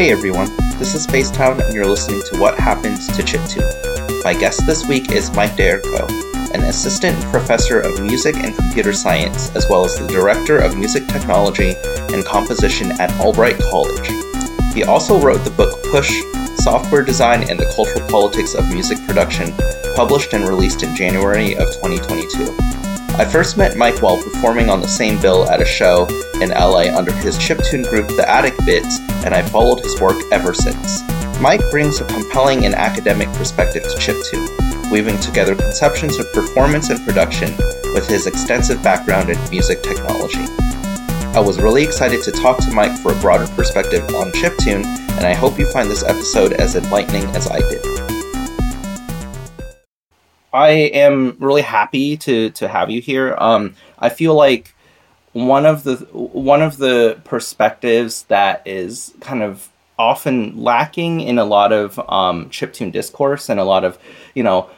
Hey everyone, this is Spacetown and you're listening to What Happened to Chiptune. My guest this week is Mike D'Errico, an assistant professor of music and computer science, as well as the director of music technology and composition at Albright College. He also wrote the book Push Software Design and the Cultural Politics of Music Production, published and released in January of 2022. I first met Mike while performing on the same bill at a show in LA under his chiptune group The Attic Bits, and I followed his work ever since. Mike brings a compelling and academic perspective to chiptune, weaving together conceptions of performance and production with his extensive background in music technology. I was really excited to talk to Mike for a broader perspective on chiptune, and I hope you find this episode as enlightening as I did. I am really happy to to have you here. Um, I feel like one of the one of the perspectives that is kind of often lacking in a lot of um, chiptune discourse and a lot of you know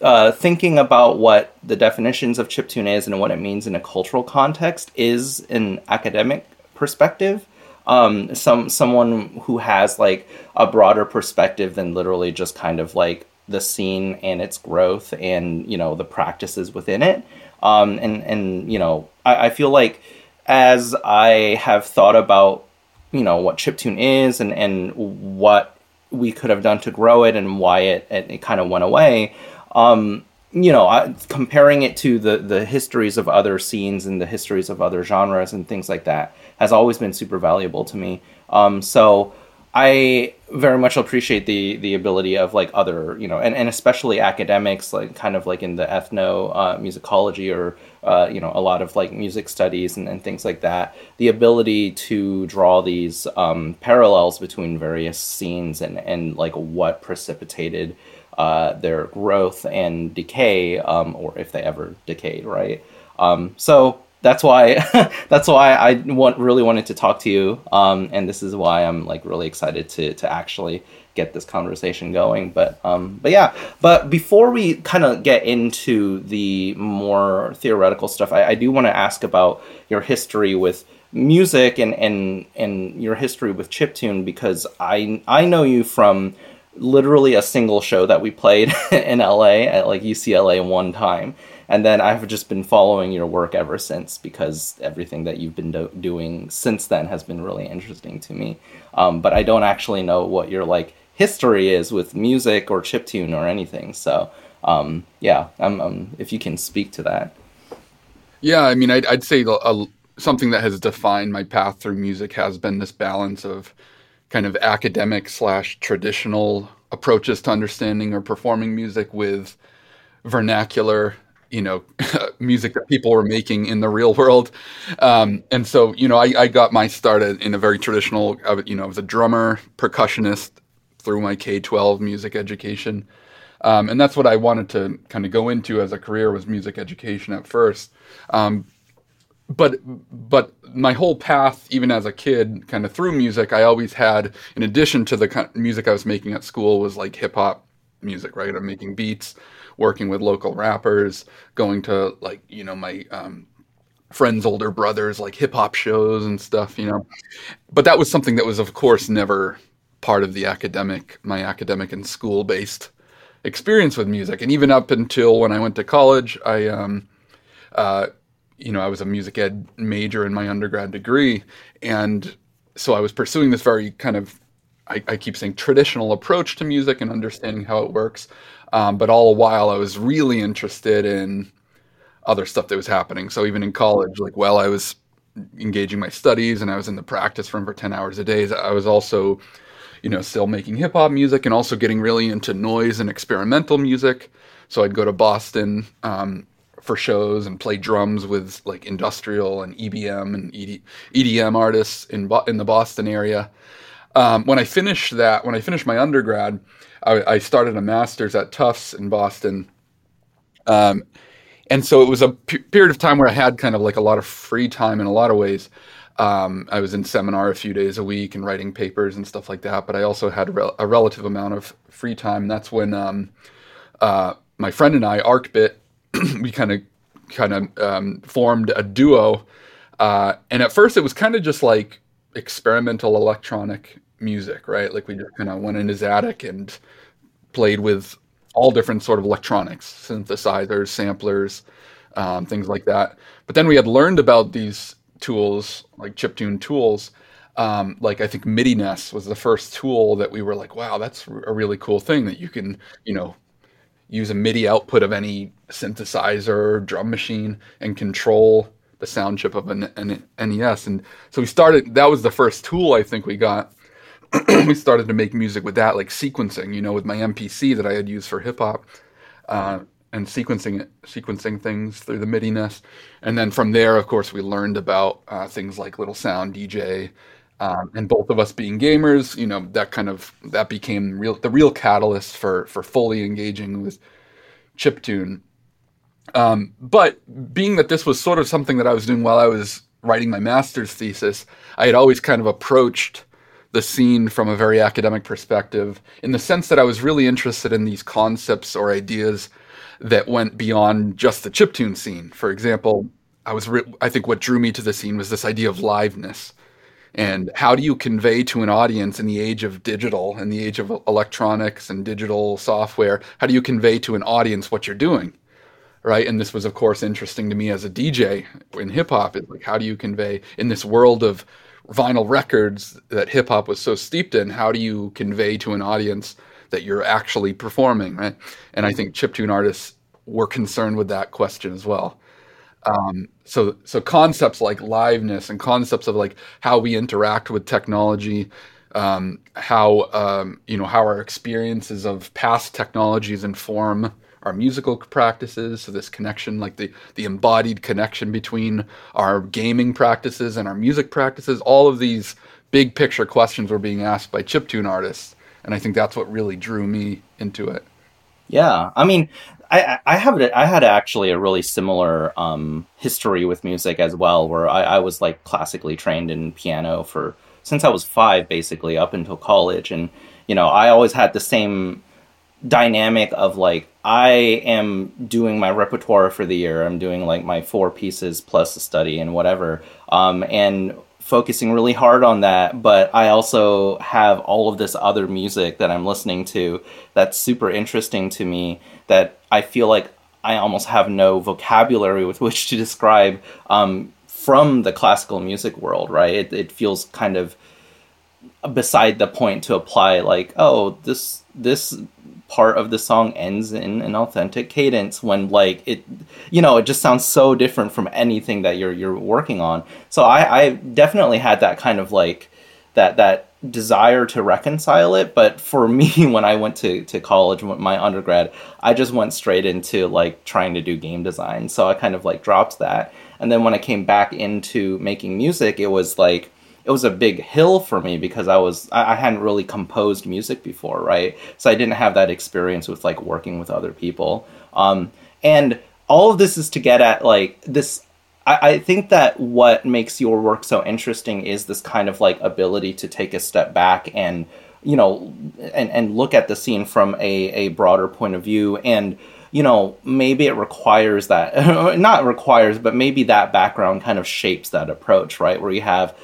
uh, thinking about what the definitions of chiptune is and what it means in a cultural context is an academic perspective. Um, some someone who has like a broader perspective than literally just kind of like the scene and its growth and you know the practices within it. Um, and and you know I, I feel like as i have thought about you know what chiptune is and and what we could have done to grow it and why it it, it kind of went away um, you know I, comparing it to the the histories of other scenes and the histories of other genres and things like that has always been super valuable to me. Um, so I very much appreciate the the ability of like other you know and, and especially academics like kind of like in the ethno uh, musicology or uh, you know a lot of like music studies and, and things like that the ability to draw these um, parallels between various scenes and and like what precipitated uh, their growth and decay um, or if they ever decayed right? Um, so that's why that's why I want really wanted to talk to you. Um, and this is why I'm like really excited to to actually get this conversation going. But um, but yeah. But before we kind of get into the more theoretical stuff, I, I do want to ask about your history with music and and and your history with chiptune because I I know you from literally a single show that we played in LA at like UCLA one time and then I've just been following your work ever since because everything that you've been do- doing since then has been really interesting to me. Um, but I don't actually know what your like history is with music or chiptune or anything. So um, yeah, I'm, I'm, if you can speak to that. Yeah, I mean, I'd, I'd say a, something that has defined my path through music has been this balance of kind of academic slash traditional approaches to understanding or performing music with vernacular you know music that people were making in the real world. Um, and so you know I, I, got my start in a very traditional you know I was a drummer percussionist through my k-12 music education. Um, and that's what i wanted to kind of go into as a career was music education at first. Um, but but my whole path even as a kid kind of through music i always had in addition to the kind of music i was making at school was like hip-hop music right? I'm making beats working with local rappers, going to like you know my um, friends' older brothers like hip hop shows and stuff, you know. But that was something that was, of course, never part of the academic, my academic and school based experience with music. And even up until when I went to college, I, um, uh, you know, I was a music ed major in my undergrad degree, and so I was pursuing this very kind of I, I, keep saying traditional approach to music and understanding how it works. Um, but all the while, I was really interested in other stuff that was happening. So even in college, like while I was engaging my studies and I was in the practice room for 10 hours a day, I was also, you know, still making hip hop music and also getting really into noise and experimental music. So I'd go to Boston um, for shows and play drums with like industrial and EBM and ED, EDM artists in in the Boston area. Um, when I finished that, when I finished my undergrad, I, I started a master's at Tufts in Boston. Um, and so it was a p- period of time where I had kind of like a lot of free time in a lot of ways. Um, I was in seminar a few days a week and writing papers and stuff like that. But I also had a, a relative amount of free time. And that's when um, uh, my friend and I, ArcBit, we kind of kind of um, formed a duo. Uh, and at first, it was kind of just like experimental electronic music, right? Like we just kind of went in his attic and played with all different sort of electronics, synthesizers, samplers, um, things like that. But then we had learned about these tools, like chiptune tools. Um, like I think MIDI NES was the first tool that we were like, wow, that's a really cool thing that you can, you know, use a MIDI output of any synthesizer drum machine and control the sound chip of an, an NES. And so we started, that was the first tool I think we got. we started to make music with that, like sequencing, you know, with my MPC that I had used for hip hop. Uh, and sequencing sequencing things through the MIDI NES, and then from there, of course, we learned about uh, things like Little Sound DJ, um, and both of us being gamers, you know, that kind of that became real the real catalyst for for fully engaging with chiptune. Um, but being that this was sort of something that I was doing while I was writing my master's thesis, I had always kind of approached the scene from a very academic perspective in the sense that I was really interested in these concepts or ideas that went beyond just the chiptune scene. For example, I was re- I think what drew me to the scene was this idea of liveness. And how do you convey to an audience in the age of digital, in the age of electronics and digital software, how do you convey to an audience what you're doing? right? And this was, of course, interesting to me as a DJ in hip hop. It's like, how do you convey in this world of vinyl records that hip hop was so steeped in? How do you convey to an audience that you're actually performing, right? And I think chiptune artists were concerned with that question as well. Um, so, so concepts like liveness and concepts of like how we interact with technology, um, how um, you know how our experiences of past technologies inform our musical practices so this connection like the the embodied connection between our gaming practices and our music practices all of these big picture questions were being asked by chiptune artists and i think that's what really drew me into it. Yeah i mean I, I have I had actually a really similar um, history with music as well, where I, I was like classically trained in piano for since I was five, basically up until college, and you know I always had the same dynamic of like I am doing my repertoire for the year. I'm doing like my four pieces plus a study and whatever. Um, and focusing really hard on that, but I also have all of this other music that I'm listening to that's super interesting to me that I feel like I almost have no vocabulary with which to describe um, from the classical music world, right? It, it feels kind of beside the point to apply like, oh, this this part of the song ends in an authentic cadence when like it you know it just sounds so different from anything that you're you're working on. So i i definitely had that kind of like that that desire to reconcile it. But for me when i went to to college my undergrad i just went straight into like trying to do game design. So i kind of like dropped that. And then when i came back into making music it was like it was a big hill for me because I was I, I hadn't really composed music before, right? So I didn't have that experience with like working with other people. Um, and all of this is to get at like this I, think that what makes your work so interesting is this kind of like ability to take a step back and you know and, and look at the scene from a, a broader point of view and you know maybe it requires that not requires but maybe that background kind of shapes that approach right where you have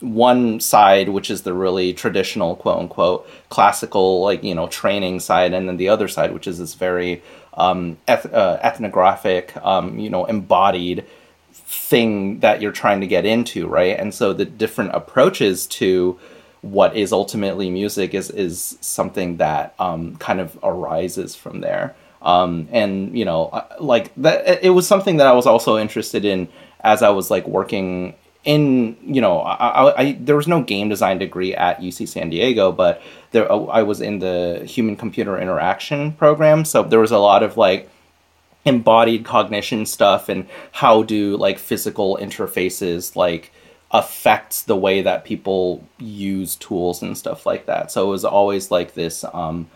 one side which is the really traditional quote unquote classical like you know training side and then the other side which is this very um, eth- uh, ethnographic um, you know embodied thing that you're trying to get into right? And so the different approaches to what is ultimately music is is something that um, kind of arises from there. Um, and you know like that it was something that i was also interested in as i was like working in you know I, I, I, there was no game design degree at UC San Diego, but there I was in the human computer interaction program, so there was a lot of like embodied cognition stuff and how do like physical interfaces like affects the way that people use tools and stuff like that. So it was always like this um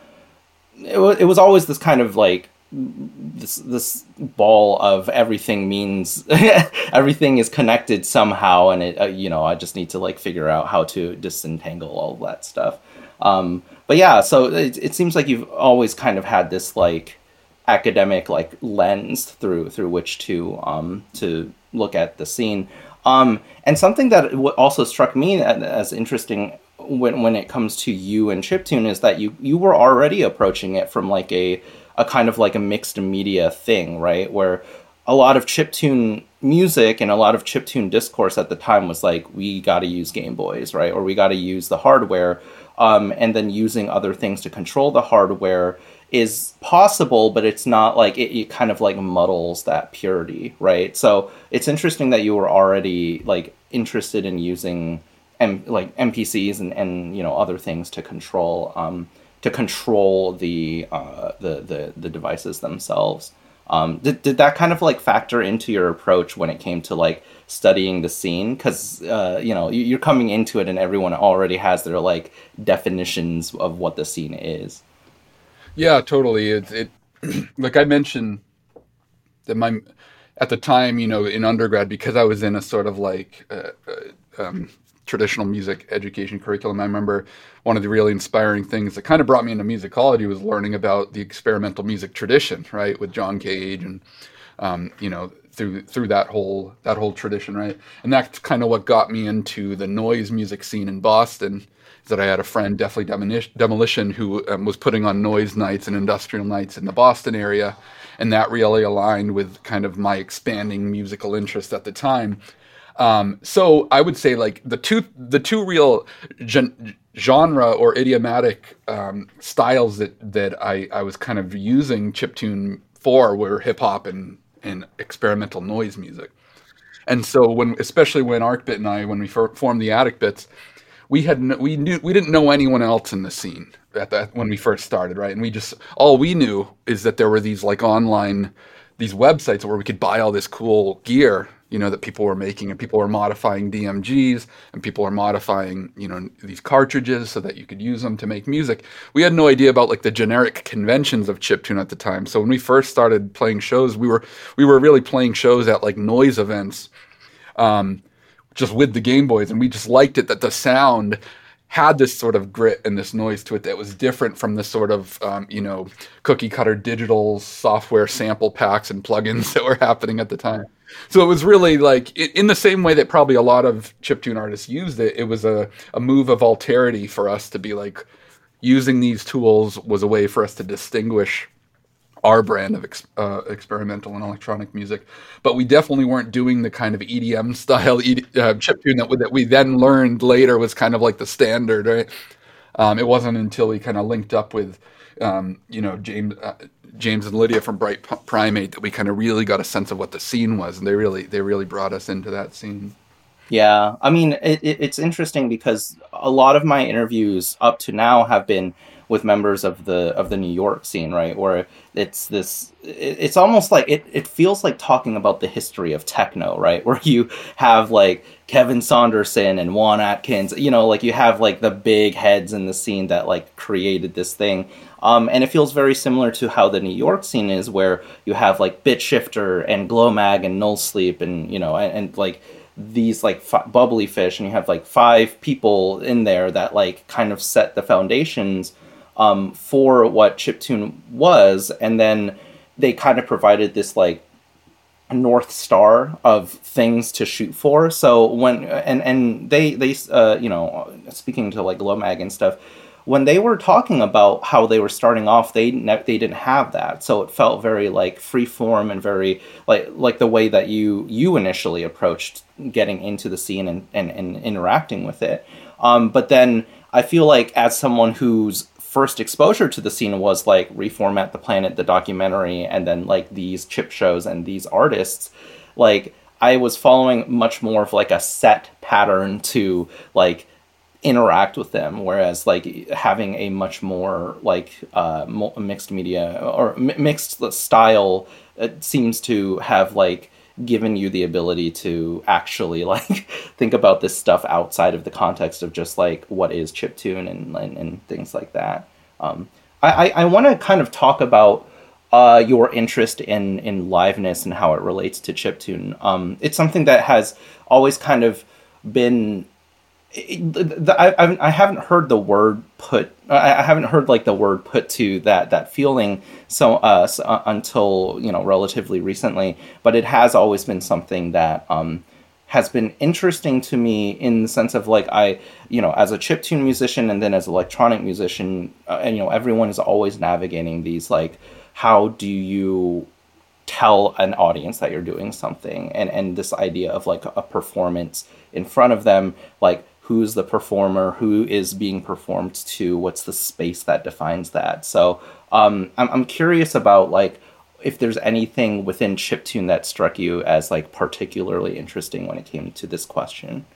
it it was always this kind of like this this ball of everything means everything is connected somehow and it uh, you know i just need to like figure out how to disentangle all that stuff. Um, but yeah so it, it seems like you've always kind of had this like academic like lens through through which to um to look at the scene. Um and something that also struck me as interesting when when it comes to you and chiptune is that you you were already approaching it from like a a kind of like a mixed media thing, right? Where a lot of chiptune music and a lot of chiptune discourse at the time was like we got to use Game Boys, right? Or we got to use the hardware, um, and then using other things to control the hardware is possible, but it's not like it, it kind of like muddles that purity, right? So it's interesting that you were already like interested in using M- like MPCs and, and you know other things to control um, to control the, uh, the the the devices themselves. Um, did, did that kind of like factor into your approach when it came to like studying the scene? Because uh, you know you're coming into it and everyone already has their like definitions of what the scene is. Yeah, totally. It, it like I mentioned that my at the time, you know, in undergrad, because I was in a sort of like uh, uh, um, traditional music education curriculum. I remember one of the really inspiring things that kind of brought me into musicology was learning about the experimental music tradition, right, with John Cage and um, you know through through that whole that whole tradition, right, and that's kind of what got me into the noise music scene in Boston Is that I had a friend, Definitely Demolition, who um, was putting on noise nights and industrial nights in the Boston area. And that really aligned with kind of my expanding musical interest at the time. Um, so I would say like the two the two real gen- genre or idiomatic um, styles that that I, I was kind of using chiptune for were hip hop and and experimental noise music. And so when especially when Arcbit and I when we formed the Attic Bits, we had no, we knew we didn't know anyone else in the scene at that when we first started, right? And we just all we knew is that there were these like online these websites where we could buy all this cool gear, you know, that people were making and people were modifying DMGs and people were modifying, you know, these cartridges so that you could use them to make music. We had no idea about like the generic conventions of chiptune at the time. So when we first started playing shows, we were we were really playing shows at like noise events. Um, just with the Game Boys, and we just liked it that the sound had this sort of grit and this noise to it that was different from the sort of um, you know cookie cutter digital software sample packs and plugins that were happening at the time. So it was really like in the same way that probably a lot of chiptune artists used it. It was a, a move of alterity for us to be like using these tools was a way for us to distinguish our brand of ex, uh, experimental and electronic music, but we definitely weren't doing the kind of EDM style ED, uh, chiptune that, that we then learned later was kind of like the standard, right? Um, it wasn't until we kind of linked up with, um, you know, James, uh, James and Lydia from Bright Primate that we kind of really got a sense of what the scene was, and they really they really brought us into that scene. Yeah, I mean, it, it, it's interesting because a lot of my interviews up to now have been with members of the of the New York scene, right? Where it's this, it's almost like it, it feels like talking about the history of techno, right? Where you have like Kevin Saunderson and Juan Atkins, you know, like you have like the big heads in the scene that like created this thing. Um, and it feels very similar to how the New York scene is, where you have like Bitshifter and Glomag and Nullsleep, and you know, and, and like these like f- Bubblyfish, and you have like five people in there that like kind of set the foundations um, for what chiptune was, and then they kind of provided this like north star of things to shoot for. So when and and they they uh, you know speaking to like Glomag and stuff, when they were talking about how they were starting off, they ne- they didn't have that, so it felt very like free form and very like like the way that you you initially approached getting into the scene and and, and interacting with it. Um, but then I feel like as someone who's first exposure to the scene was like reformat the planet the documentary and then like these chip shows and these artists like i was following much more of like a set pattern to like interact with them whereas like having a much more like uh mixed media or mixed style it seems to have like given you the ability to actually like think about this stuff outside of the context of just like what is chiptune and and, and things like that. Um, I, I, I want to kind of talk about uh, your interest in in liveness and how it relates to chiptune. Um, it's something that has always kind of been I, I haven't heard the word put. I haven't heard like the word put to that that feeling so uh, uh, until you know relatively recently. But it has always been something that um, has been interesting to me in the sense of like I, you know, as a chip tune musician and then as electronic musician, uh, and you know, everyone is always navigating these like, how do you tell an audience that you're doing something, and and this idea of like a performance in front of them, like who's the performer, who is being performed to, what's the space that defines that. So um, I'm I'm curious about like if there's anything within chiptune that struck you as like particularly interesting when it came to this question.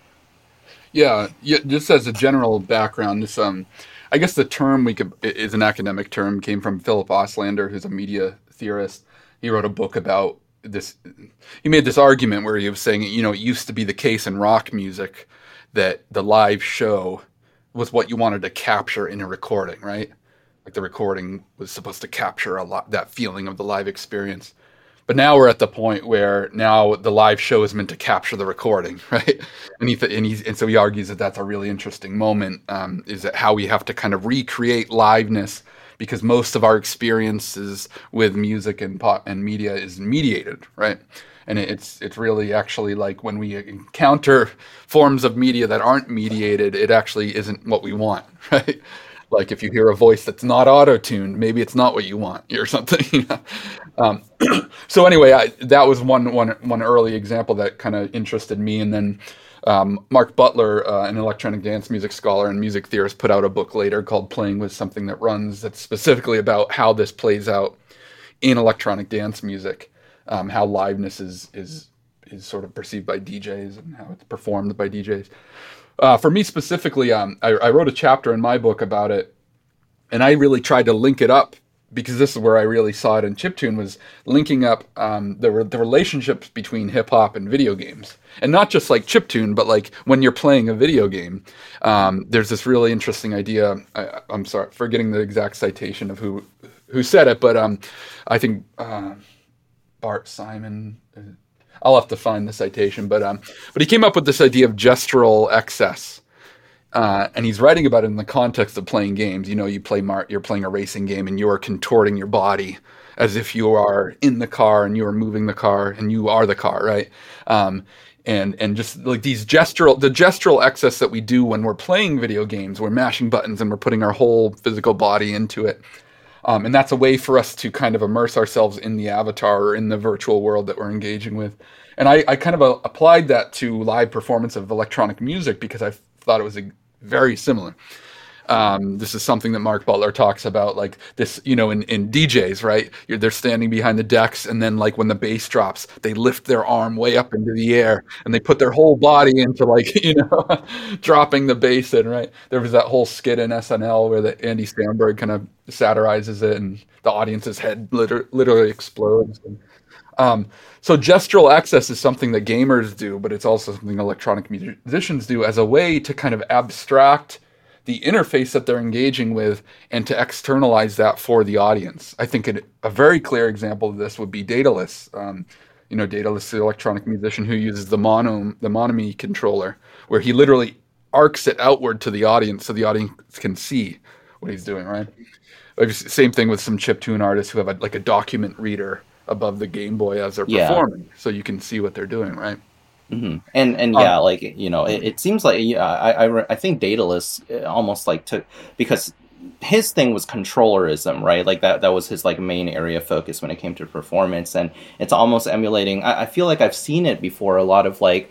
Yeah, yeah. Just as a general background, this um, I guess the term we could is an academic term came from Philip Auslander, who's a media theorist. He wrote a book about this. He made this argument where he was saying, you know, it used to be the case in rock music that the live show was what you wanted to capture in a recording, right? like the recording was supposed to capture a lot that feeling of the live experience. But now we're at the point where now the live show is meant to capture the recording right? And he and, he, and so he argues that that's a really interesting moment um, is that how we have to kind of recreate liveness because most of our experiences with music and pop and media is mediated right and it's it's really actually like when we encounter forms of media that aren't mediated it actually isn't what we want right? Like if you hear a voice that's not auto-tuned maybe it's not what you want or something um, so anyway I, that was one, one, one early example that kind of interested me. And then um, mark butler uh, an electronic dance music scholar and music theorist put out a book later called playing with something that runs that's specifically about how this plays out in electronic dance music um, how liveness is is is sort of perceived by djs and how it's performed by djs uh, for me specifically, um, I, I, wrote a chapter in my book about it, and I really tried to link it up because this is where I really saw it in chiptune was linking up um, the the relationships between hip hop and video games, and not just like chiptune, but like when you're playing a video game. Um, there's this really interesting idea. I, am sorry, forgetting the exact citation of who who said it, but um, I think uh, Bart Simon. Uh, I'll have to find the citation, but um, but he came up with this idea of gestural excess. Uh, and he's writing about it in the context of playing games. You know, you play Mar- you're playing a racing game, and you are contorting your body as if you are in the car and you are moving the car and you are the car, right? Um, and and just like these gestural the gestural excess that we do when we're playing video games, we're mashing buttons and we're putting our whole physical body into it. Um, and that's a way for us to kind of immerse ourselves in the avatar or in the virtual world that we're engaging with. And I, I kind of uh, applied that to live performance of electronic music because I thought it was a, very similar. Um, this is something that Mark Butler talks about, like this, you know, in, in DJs, right? You're, they're standing behind the decks, and then like when the bass drops, they lift their arm way up into the air, and they put their whole body into like, you know, dropping the bass in, right? There was that whole skit in SNL where the Andy Samberg kind of satirizes it, and the audience's head liter- literally explodes. And, um, so gestural excess is something that gamers do, but it's also something electronic musicians do as a way to kind of abstract the interface that they're engaging with and to externalize that for the audience. I think it, a very clear example of this would be Daedalus. Um, you know, Daedalus, the electronic musician who uses the mono the Monome controller, where he literally arcs it outward to the audience so the audience can see what he's doing. Right. Same thing with some chip tune artists who have a, like a document reader above the Game Boy as they're yeah. performing, so you can see what they're doing. Right. Mm-hmm. And and yeah, um, like you know, it, it, seems like yeah, I, I I think Daedalus uh, almost like took because his thing was controllerism, right? Like that that was his like main area of focus when it came to performance, and it's almost emulating. I, I feel like I've seen it before. A lot of like.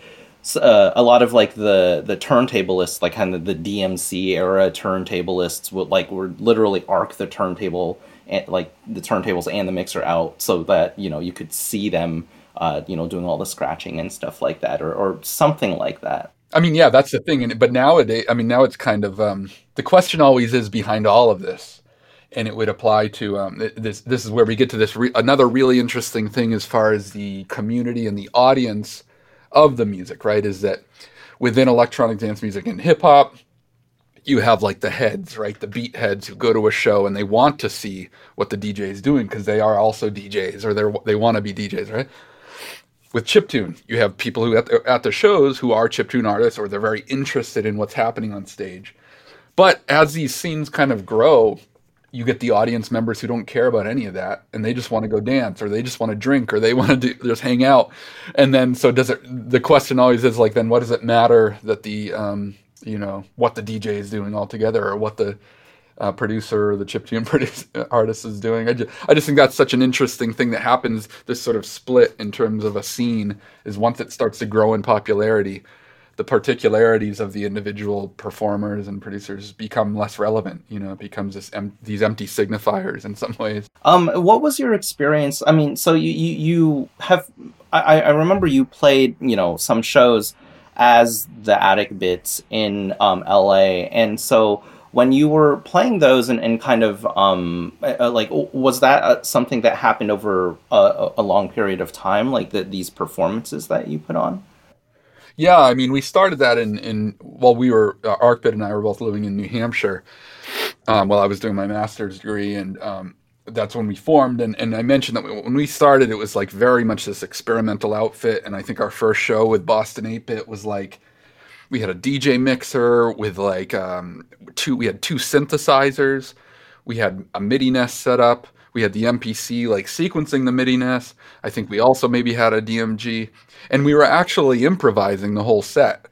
Uh, a lot of like the the turntablists, like kind of the DMC era turntablists, would like would literally arc the turntable, and, like the turntables and the mixer out, so that you know you could see them uh, you know, doing all the scratching and stuff like that, or, or something like that. I mean, yeah, that's the thing. And but nowadays, I mean, now it's kind of um, the question always is behind all of this, and it would apply to um, this. This is where we get to this re- another really interesting thing as far as the community and the audience of the music. Right? Is that within electronic dance music and hip hop, you have like the heads, right? The beat heads who go to a show and they want to see what the DJ is doing because they are also DJs or they they want to be DJs, right? With chiptune, you have people who at the, at the shows who are chiptune artists or they're very interested in what's happening on stage. But as these scenes kind of grow, you get the audience members who don't care about any of that and they just want to go dance or they just want to drink or they want to do, just hang out and then so does it the question always is like then what does it matter that the um, you know what the dj is doing altogether or what the uh, producer the chiptune produce, artist is doing I just, I just think that's such an interesting thing that happens this sort of split in terms of a scene is once it starts to grow in popularity the particularities of the individual performers and producers become less relevant. You know, it becomes this em- these empty signifiers in some ways. Um, what was your experience? I mean, so you you, you have I, I remember you played you know some shows as the Attic Bits in um, L.A. and so when you were playing those and, and kind of um, uh, like was that uh, something that happened over a, a long period of time like the, these performances that you put on yeah, I mean, we started that in in while we were uh, Arcbit and I were both living in New Hampshire um, while I was doing my master's degree, and um, that's when we formed. And, and I mentioned that when we started, it was like very much this experimental outfit. And I think our first show with Boston 8 Bit was like we had a DJ mixer with like um, two. We had two synthesizers. We had a MIDI NES set up. We had the MPC like sequencing the MIDI NES. I think we also maybe had a DMG and we were actually improvising the whole set.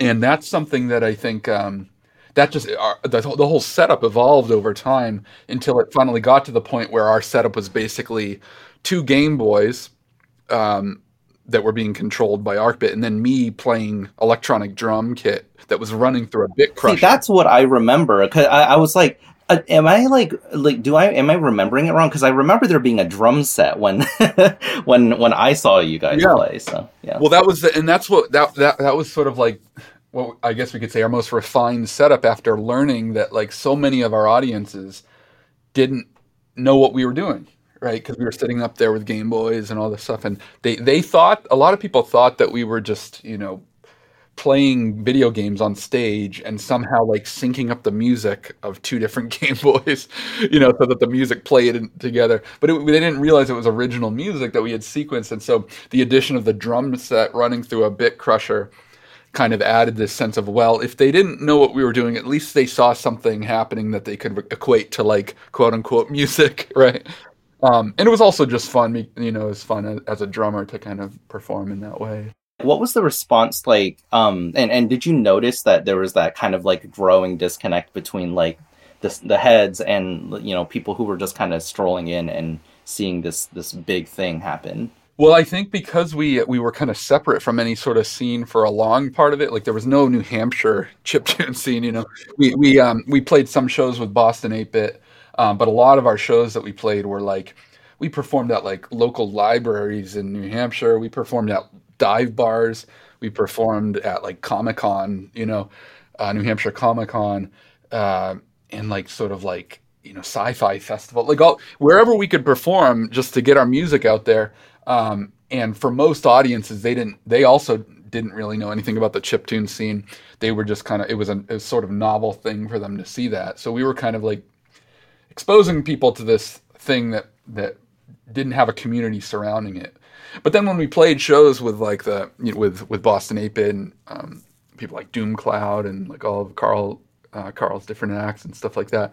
And that's something that I think um, that just our, the, the whole setup evolved over time until it finally got to the point where our setup was basically two Game Boys um, that were being controlled by Arcbit, and then me playing electronic drum kit that was running through a bit crusher. See, that's what I remember. Cause I, I was like, uh, am I like like do I am I remembering it wrong? Because I remember there being a drum set when when when I saw you guys yeah. play. So yeah. Well, that was the, and that's what that that that was sort of like what I guess we could say our most refined setup after learning that like so many of our audiences didn't know what we were doing right because we were sitting up there with game boys and all this stuff and they they thought a lot of people thought that we were just you know playing video games on stage and somehow like syncing up the music of two different Game Boys, you know, so that the music played together. But it, they didn't realize it was original music that we had sequenced, and so the addition of the drum set running through a bit crusher kind of added this sense of well, if they didn't know what we were doing, at least they saw something happening that they could equate to like quote unquote music, right? Um, and it was also just fun, you know, it was fun as a drummer to kind of perform in that way. What was the response like? Um, and and did you notice that there was that kind of like growing disconnect between like the the heads and you know people who were just kind of strolling in and seeing this this big thing happen? Well, I think because we we were kind of separate from any sort of scene for a long part of it, like there was no New Hampshire chip chiptune scene. You know, we we um we played some shows with Boston Eight Bit, um, but a lot of our shows that we played were like we performed at like local libraries in New Hampshire. We performed at dive bars. We performed at like Comic Con, you know, uh, New Hampshire Comic Con, uh, and like sort of like you know sci-fi festival, like all wherever we could perform just to get our music out there. Um, and for most audiences, they didn't. They also didn't really know anything about the chip tune scene. They were just kind of it was a, it was sort of novel thing for them to see that. So we were kind of like exposing people to this thing that that didn't have a community surrounding it. But then when we played shows with like the you know, with with Boston Bit and um, people like Doom Cloud and like all of Carl uh, Carl's different acts and stuff like that,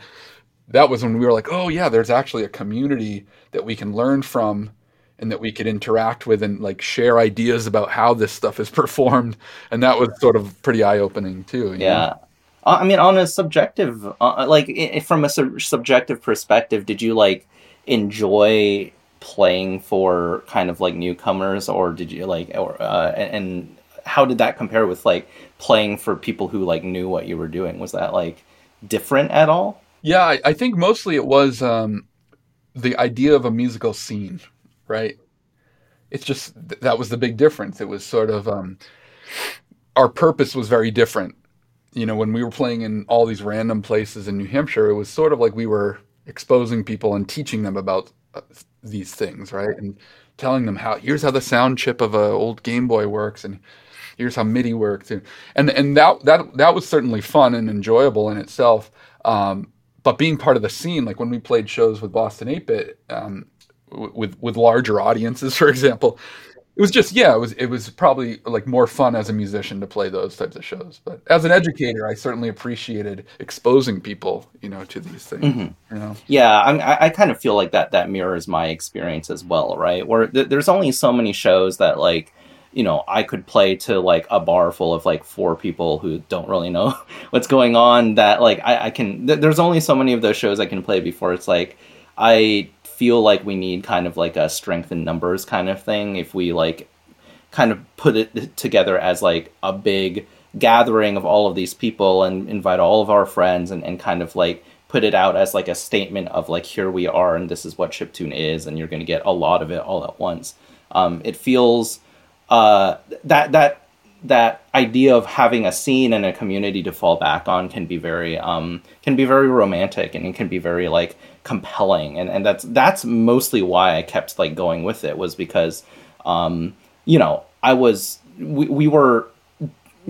that was when we were like, oh yeah, there's actually a community that we can learn from and that we could interact with and like share ideas about how this stuff is performed and that was sort of pretty eye-opening too yeah know? I mean on a subjective uh, like from a sub- subjective perspective did you like enjoy playing for kind of like newcomers or did you like or uh, and how did that compare with like playing for people who like knew what you were doing? Was that like different at all? Yeah i, I think mostly it was um, the idea of a musical scene right? It's just that was the big difference. It was sort of um, our purpose was very different you know when we were playing in all these random places in new hampshire it was sort of like we were exposing people and teaching them about uh, these things, right? And telling them how here's how the sound chip of a old Game Boy works, and here's how MIDI works, and and, and that that that was certainly fun and enjoyable in itself. Um, but being part of the scene, like when we played shows with Boston 8 Bit, um, with with larger audiences, for example, it was just yeah, it was it was probably like more fun as a musician to play those types of shows. But as an educator, I certainly appreciated exposing people, you know, to these things. Mm-hmm. You know? Yeah, I, I kind of feel like that that mirrors my experience as well, right? Where th- there's only so many shows that like you know I could play to like a bar full of like four people who don't really know what's going on. That like I, I can th- there's only so many of those shows I can play before it's like I feel like we need kind of like a strength in numbers kind of thing if we like kind of put it together as like a big gathering of all of these people and invite all of our friends and, and kind of like put it out as like a statement of like here we are and this is what chiptune is and you're going to get a lot of it all at once. Um, it feels uh, that that that idea of having a scene and a community to fall back on can be very um, can be very romantic and it can be very like compelling. And, and that's that's mostly why I kept like going with it was because um, you know I was we, we were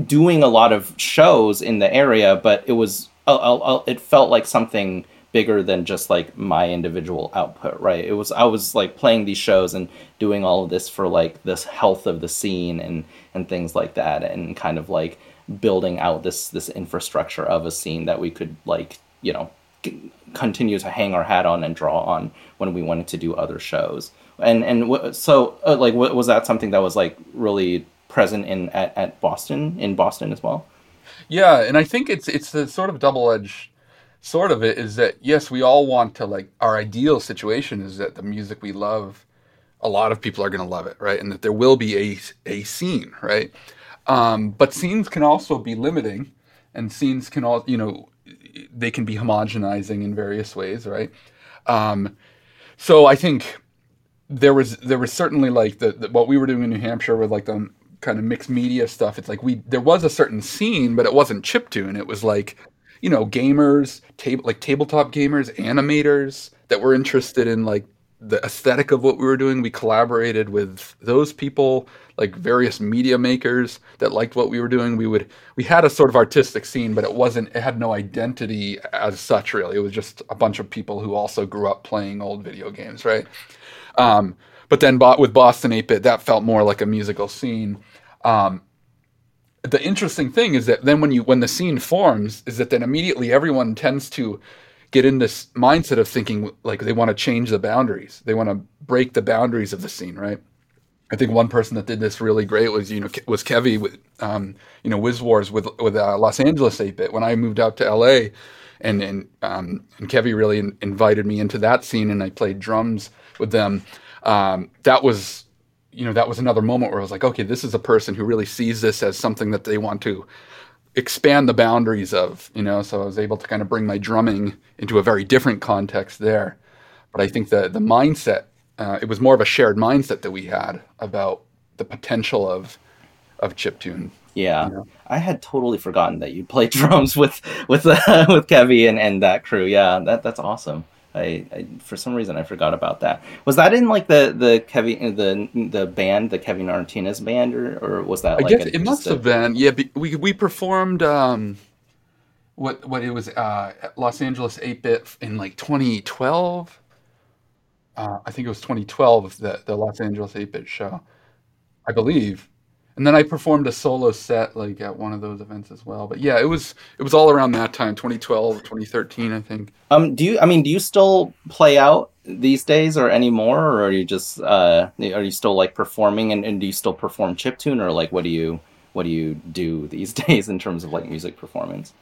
doing a lot of shows in the area but it was uh, uh, it felt like something bigger than just like my individual output right? It was i was like playing these shows and doing all of this for like this health of the scene and and things like that and kind of like building out this this infrastructure of a scene that we could like you know continue to hang our hat on and draw on when we wanted to do other shows and and w- so uh, like w- was that something that was like really present in at, at boston in boston as well yeah and i think it's it's a sort of double-edged sort of it is that yes, we all want to like our ideal situation is that the music we love, a lot of people are going to love it, right? And that there will be a a scene, right? Um, but scenes can also be limiting, and scenes can all you know they can be homogenizing in various ways, right? Um, so I think there was there was certainly like the, the, what we were doing in New Hampshire with like the kind of mixed media stuff. It's like we there was a certain scene, but it wasn't chiptune. It was like you know, gamers, table like tabletop gamers, animators that were interested in like the aesthetic of what we were doing. We collaborated with those people, like various media makers that liked what we were doing. We would we had a sort of artistic scene, but it wasn't it had no identity as such really. It was just a bunch of people who also grew up playing old video games, right? Um, but then with Boston 8-bit, that felt more like a musical scene. Um, the interesting thing is that then when you when the scene forms is that then immediately everyone tends to get in this mindset of thinking like they want to change the boundaries they want to break the boundaries of the scene right i think one person that did this really great was you know was kevy with um, you know wiz wars with with uh, los angeles 8-bit when i moved out to la and and um, and kevy really in, invited me into that scene and i played drums with them um, that was you know, that was another moment where I was like, okay, this is a person who really sees this as something that they want to expand the boundaries of, you know. So I was able to kind of bring my drumming into a very different context there. But I think the the mindset, uh, it was more of a shared mindset that we had about the potential of of chip tune. Yeah, you know? I had totally forgotten that you played drums with with uh, with Kevy and, and that crew. Yeah, that that's awesome. I, I, for some reason I forgot about that. Was that in like the the Kevin the the band the Kevin Martinez band or, or was that? Like I guess it must have been. Yeah, we we performed. Um, what what it was uh, Los Angeles 8-bit in like 2012. Uh, I think it was 2012 the the Los Angeles 8-bit show, I believe and then I performed a solo set like at one of those events as well. But yeah, it was it was all around that time, 2012, 2013, I think. Um, do you? I mean, do you still play out these days or anymore, or are you just uh, are you still like performing and, and do you still perform chip tune or like what do you what do you do these days in terms of like music performance?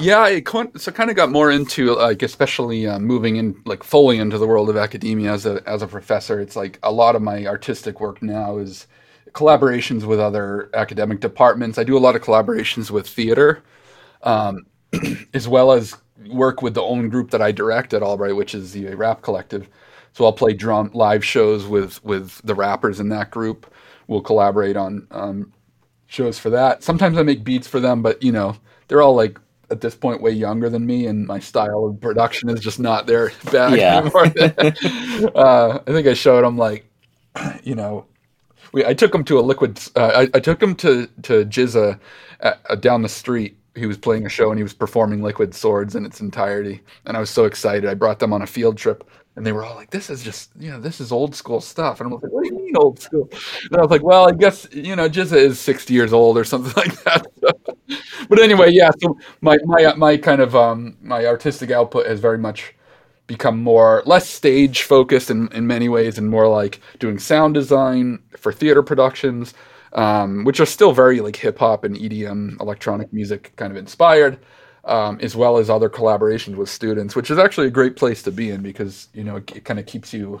Yeah, I so kind of got more into like especially uh, moving in like fully into the world of academia as a as a professor. It's like a lot of my artistic work now is collaborations with other academic departments. I do a lot of collaborations with theater, um, as well as work with the own group that I direct at Albright, which is the Rap Collective. So I'll play drum live shows with with the rappers in that group. We'll collaborate on um, shows for that. Sometimes I make beats for them, but you know they're all like at this point way younger than me, and my style of production is just not their bag yeah. anymore. uh, I think I showed them like, you know, we I took him to a liquid. Uh, I, I, took him to to GZA uh, uh, down the street he was playing a show and he was performing Liquid Swords in its entirety, and I was so excited. I brought them on a field trip, and they were all like, "This is just you know this is old school stuff," and I'm like, "What do you mean old school?" And I was like, "Well, I guess you know GZA is 60 years old or something like that." But anyway, yeah. So my my my kind of um, my artistic output has very much become more less stage focused in, in many ways and more like doing sound design for theater productions um, which are still very like hip hop and EDM electronic music kind of inspired, um, as well as other collaborations with students, which is actually a great place to be in because you know it, it kind of keeps you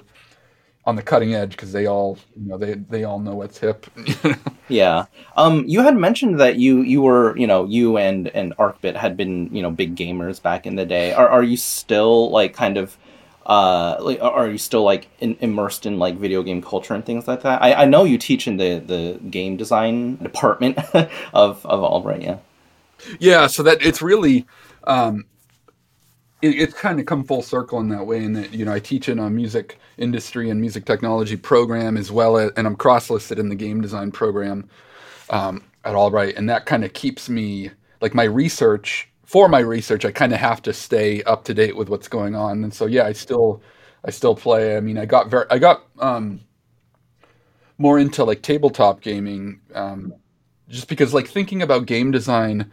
on the cutting edge because they all you know they they all know what's hip. yeah. Um. You had mentioned that you you were you know you and and Arcbit had been you know big gamers back in the day. Are are you still like kind of uh like are you still like in, immersed in like video game culture and things like that i, I know you teach in the the game design department of of albright yeah yeah so that it's really um it, it's kind of come full circle in that way in that you know i teach in a music industry and music technology program as well as and i'm cross listed in the game design program um at albright and that kind of keeps me like my research for my research, I kind of have to stay up to date with what's going on. And so, yeah, I still, I still play. I mean, I got very, I got um, more into like tabletop gaming, um, just because like thinking about game design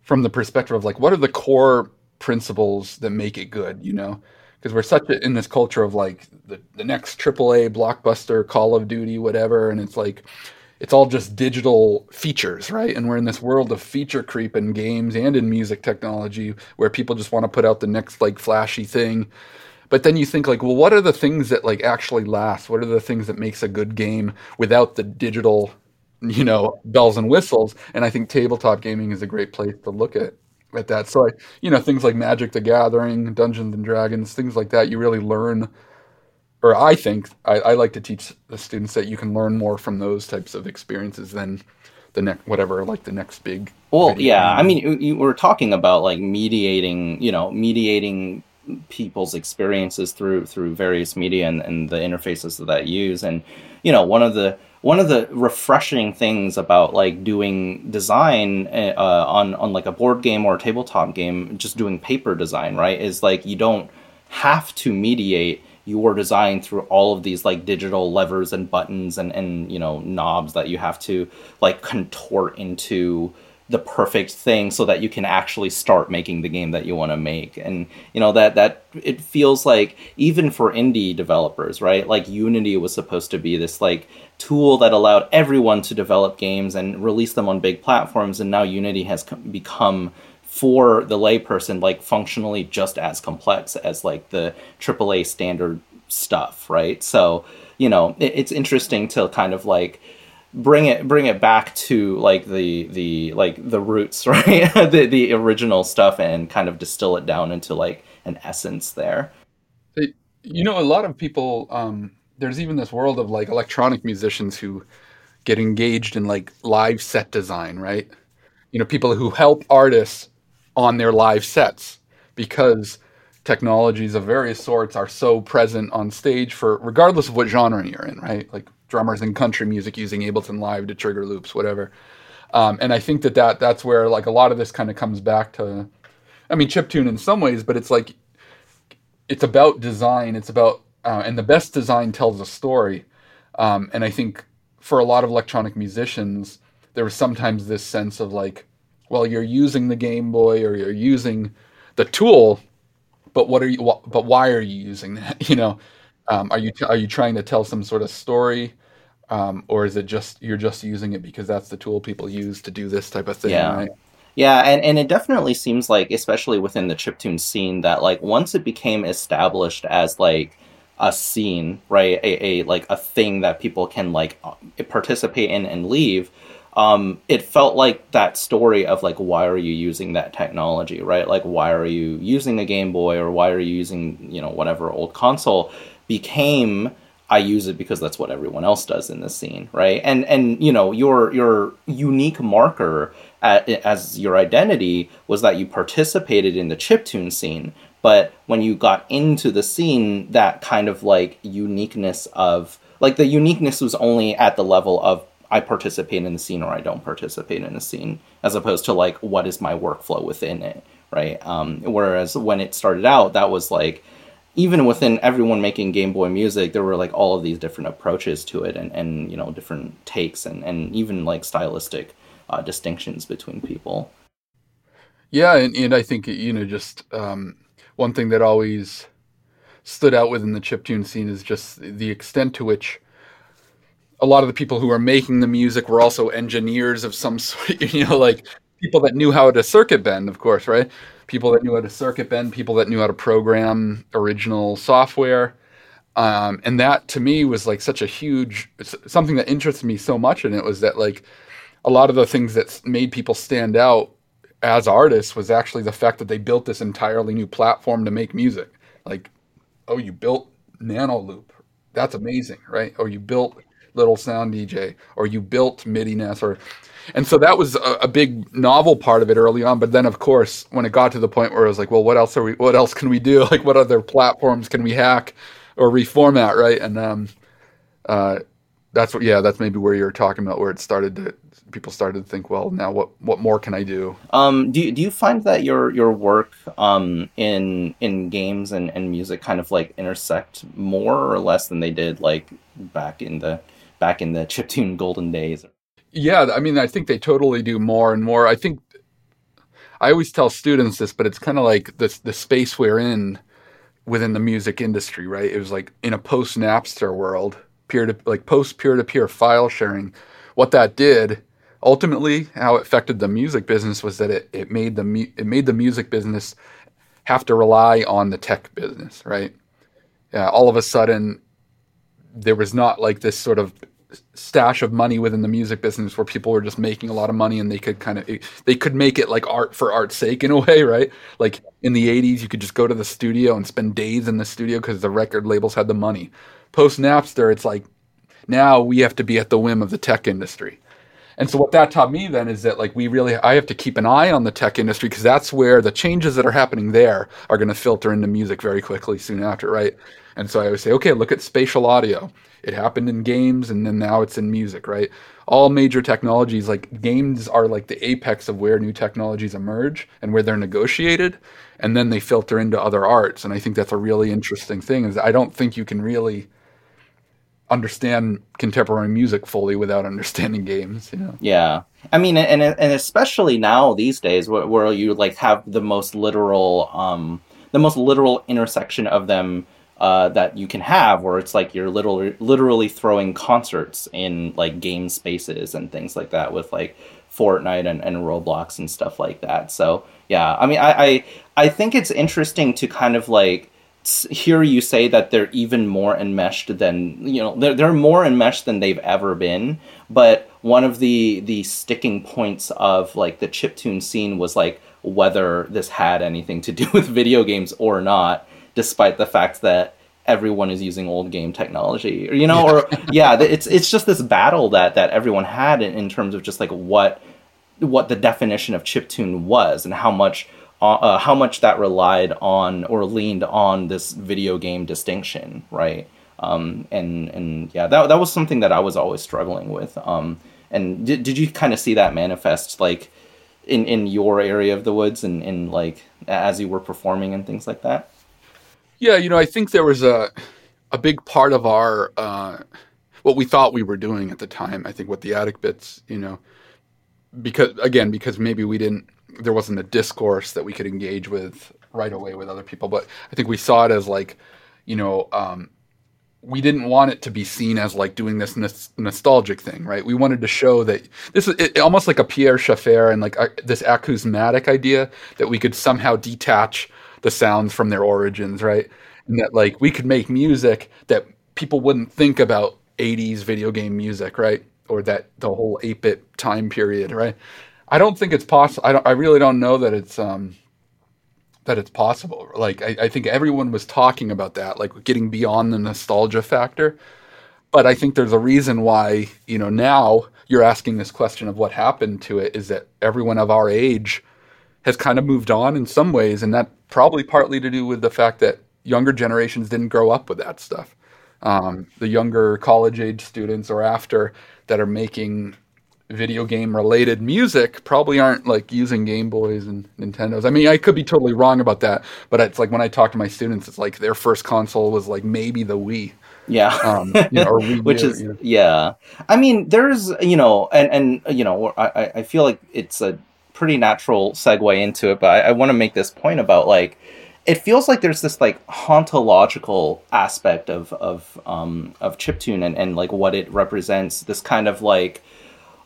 from the perspective of like what are the core principles that make it good, you know? Because we're such a, in this culture of like the, the next AAA blockbuster, Call of Duty, whatever, and it's like it's all just digital features, right? And we're in this world of feature creep in games and in music technology where people just want to put out the next like flashy thing. But then you think like, well, what are the things that like actually last? What are the things that makes a good game without the digital, you know, bells and whistles? And I think tabletop gaming is a great place to look at at that. So I, you know, things like Magic the Gathering, Dungeons and Dragons, things like that, you really learn or I think I, I, like to teach the students that you can learn more from those types of experiences than the next whatever like the next big. Well, yeah. I mean, you, you were talking about like mediating, you know, mediating people's experiences through through various media and, and the interfaces that I use, and you know, one of the one of the refreshing things about like doing design uh, on on like a board game or a tabletop game, just doing paper design, right, is like you don't have to mediate your design through all of these like digital levers and buttons and and you know knobs that you have to like contort into the perfect thing so that you can actually start making the game that you want to make and you know that that it feels like even for indie developers right like unity was supposed to be this like tool that allowed everyone to develop games and release them on big platforms and now unity has become for the layperson like functionally just as complex as like the AAA standard stuff, right? So, you know, it, it's interesting to kind of like bring it bring it back to like the the like the roots, right? the the original stuff and kind of distill it down into like an essence there. You know, a lot of people um there's even this world of like electronic musicians who get engaged in like live set design, right? You know, people who help artists on their live sets because technologies of various sorts are so present on stage for regardless of what genre you're in, right? Like drummers in country music using Ableton Live to trigger loops, whatever. Um, and I think that, that that's where like a lot of this kind of comes back to, I mean, chip tune in some ways, but it's like it's about design. It's about uh, and the best design tells a story. Um, and I think for a lot of electronic musicians, there was sometimes this sense of like well, you're using the Game Boy or you're using the tool, but what are you? But why are you using that? You know, um, are you are you trying to tell some sort of story, um, or is it just you're just using it because that's the tool people use to do this type of thing? Yeah. Right? Yeah, and, and it definitely seems like, especially within the chiptune scene, that like once it became established as like a scene, right, a, a like a thing that people can like uh, participate in and leave, um, it felt like that story of like why are you using that technology right like why are you using a game boy or why are you using you know whatever old console became i use it because that's what everyone else does in the scene right and and you know your your unique marker at, as your identity was that you participated in the chiptune scene but when you got into the scene that kind of like uniqueness of like the uniqueness was only at the level of I participate in the scene or I don't participate in the scene, as opposed to like what is my workflow within it, right? Um, whereas when it started out, that was like even within everyone making Game Boy music, there were like all of these different approaches to it, and and you know different takes, and and even like stylistic uh, distinctions between people. Yeah, and, and I think you know just um, one thing that always stood out within the chiptune scene is just the extent to which a lot of the people who are making the music were also engineers of some sort. You know, like people that knew how to circuit bend, of course, right? People that knew how to circuit bend, people that knew how to program original software. Um, and that to me was like such a huge something that interested me so much in it was that like a lot of the things that made people stand out as artists was actually the fact that they built this entirely new platform to make music. Like, oh, you built Nano Loop. That's amazing, right? Or you built Little Sound DJ, or you built MIDI NES, or and so that was a, a, big novel part of it early on. But then, of course, when it got to the point where it was like, well, what else are we? What else can we do? Like, what other platforms can we hack or reformat, right? And um, uh, that's what yeah that's maybe where you're talking about where it started to people started to think well now what what more can i do um do you, do you find that your your work um in in games and, and music kind of like intersect more or less than they did like back in the back in the chiptune golden days yeah i mean i think they totally do more and more i think i always tell students this but it's kind of like this the space we're in within the music industry right it was like in a post napster world peer to like post peer to peer file sharing. What that did ultimately, how it affected the music business was that it, it made the mu- it made the music business have to rely on the tech business, right? Yeah, all of a sudden, there was not like this sort of stash of money within the music business where people were just making a lot of money and they could kind of they could make it like art for art's sake in a way right like in the 80s you could just go to the studio and spend days in the studio because the record labels had the money post Napster, it's like now we have to be at the whim of the tech industry. And so what that taught me then is that like we really I have to keep an eye on the tech industry because that's where the changes that are happening there are going to filter into music very quickly soon after, right? And so I would say, okay, look at spatial audio. It happened in games and then now it's in music, right? All major technologies like games are like the apex of where new technologies emerge and where they're negotiated and then they filter into other arts and I think that's a really interesting thing is I don't think you can really understand contemporary music fully without understanding games. You know? Yeah, I mean, and and especially now these days, where, where you like have the most literal, um, the most literal intersection of them. Uh, that you can have where it's like you're literally literally throwing concerts in like game spaces and things like that with like Fortnite and, and Roblox and stuff like that. So yeah, I mean I, I I think it's interesting to kind of like hear you say that they're even more enmeshed than you know they're, they're more enmeshed than they've ever been but one of the the sticking points of like the chiptune scene was like whether this had anything to do with video games or not despite the fact that everyone is using old game technology or you know or yeah it's it's just this battle that that everyone had in, in terms of just like what what the definition of chiptune was and how much uh, uh, how much that relied on or leaned on this video game distinction, right? Um, and and yeah, that that was something that I was always struggling with. Um, and did did you kind of see that manifest like in in your area of the woods and in like as you were performing and things like that? Yeah, you know, I think there was a a big part of our uh, what we thought we were doing at the time. I think with the attic bits, you know, because again, because maybe we didn't there wasn't a discourse that we could engage with right away with other people. But I think we saw it as like, you know, um, we didn't want it to be seen as like doing this nostalgic thing, right? We wanted to show that this is it, almost like a Pierre Schaeffer and like this acousmatic idea that we could somehow detach the sounds from their origins, right? And that like we could make music that people wouldn't think about 80s video game music, right? Or that the whole 8-bit time period, right? I don't think it's possible. I. I really don't know that it's um, that it's possible. Like I, I think everyone was talking about that, like getting beyond the nostalgia factor. But I think there's a reason why you know now you're asking this question of what happened to it is that everyone of our age has kind of moved on in some ways, and that probably partly to do with the fact that younger generations didn't grow up with that stuff. um, the younger college age students or after that are making video game related music probably aren't like using Game Boys and Nintendos. I mean, I could be totally wrong about that, but it's like when I talk to my students, it's like their first console was like maybe the Wii. Yeah, um, you know, which is you know. yeah. I mean, there's you know, and and you know, I I feel like it's a pretty natural segue into it, but I, I want to make this point about like it feels like there's this like hauntological aspect of of um of chiptune and and like what it represents this kind of like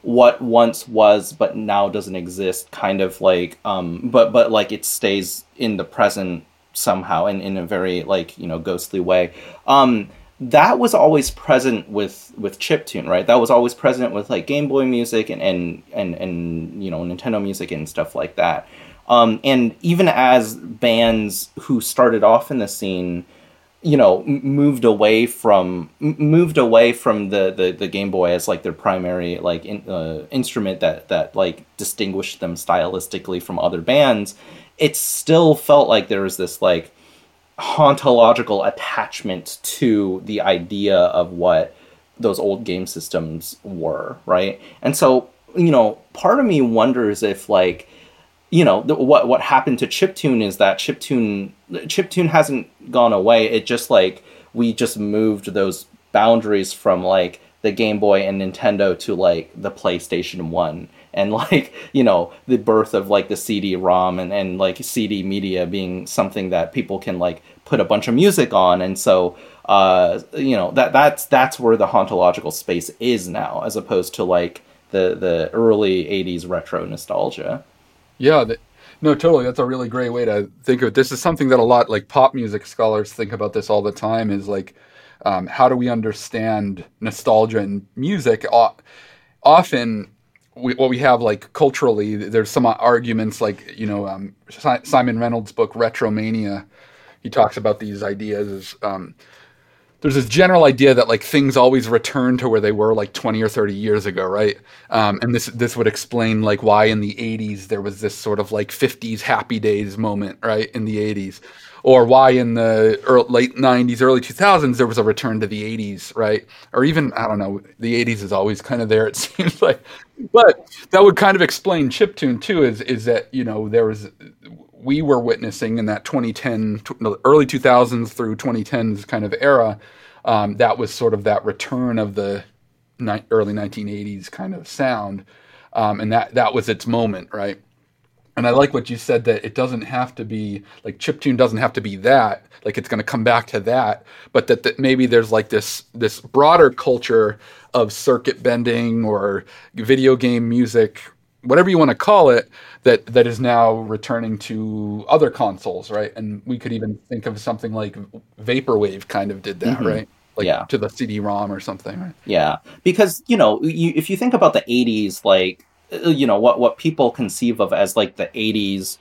what once was but now doesn't exist kind of like um but but like it stays in the present somehow and in a very like you know ghostly way. Um that was always present with with chiptune right? That was always present with like game boy music and and and, and you know nintendo music and stuff like that. Um and even as bands who started off in the scene you know moved away from moved away from the, the the Game Boy as like their primary like in, uh, instrument that that like distinguished them stylistically from other bands it still felt like there was this like hauntological attachment to the idea of what those old game systems were right? And so you know part of me wonders if like you know the, what what happened to chiptune is that chiptune chiptune hasn't gone away. It just like we just moved those boundaries from like the game boy and nintendo to like the playstation 1 and like you know the birth of like the cd-rom and, and like cd media being something that people can like put a bunch of music on. And so uh you know that that's that's where the hauntological space is now as opposed to like the the early 80s retro nostalgia yeah, no, totally. That's a really great way to think of it. This is something that a lot like pop music scholars think about this all the time. Is like, um, how do we understand nostalgia in music? often, we, what we have like culturally, there's some arguments like you know um, Simon Reynolds' book Retromania. He talks about these ideas. Um, there's this general idea that like things always return to where they were like 20 or 30 years ago, right? Um, and this this would explain like why in the 80s there was this sort of like 50s happy days moment, right? In the 80s, or why in the early, late 90s, early 2000s there was a return to the 80s, right? Or even I don't know, the 80s is always kind of there. It seems like, but that would kind of explain chiptune too. Is is that you know there was we were witnessing in that 2010, early 2000s through 2010s kind of era, um, that was sort of that return of the ni- early 1980s kind of sound, um, and that that was its moment, right? And I like what you said that it doesn't have to be like chiptune doesn't have to be that, like it's going to come back to that, but that, that maybe there's like this this broader culture of circuit bending or video game music whatever you want to call it that that is now returning to other consoles right? And we could even think of something like vaporwave kind of did that mm-hmm. right? Like yeah. to the cd-rom or something right? Yeah. Because you know you, if you think about the 80s like uh, you know what what people conceive of as like the 80s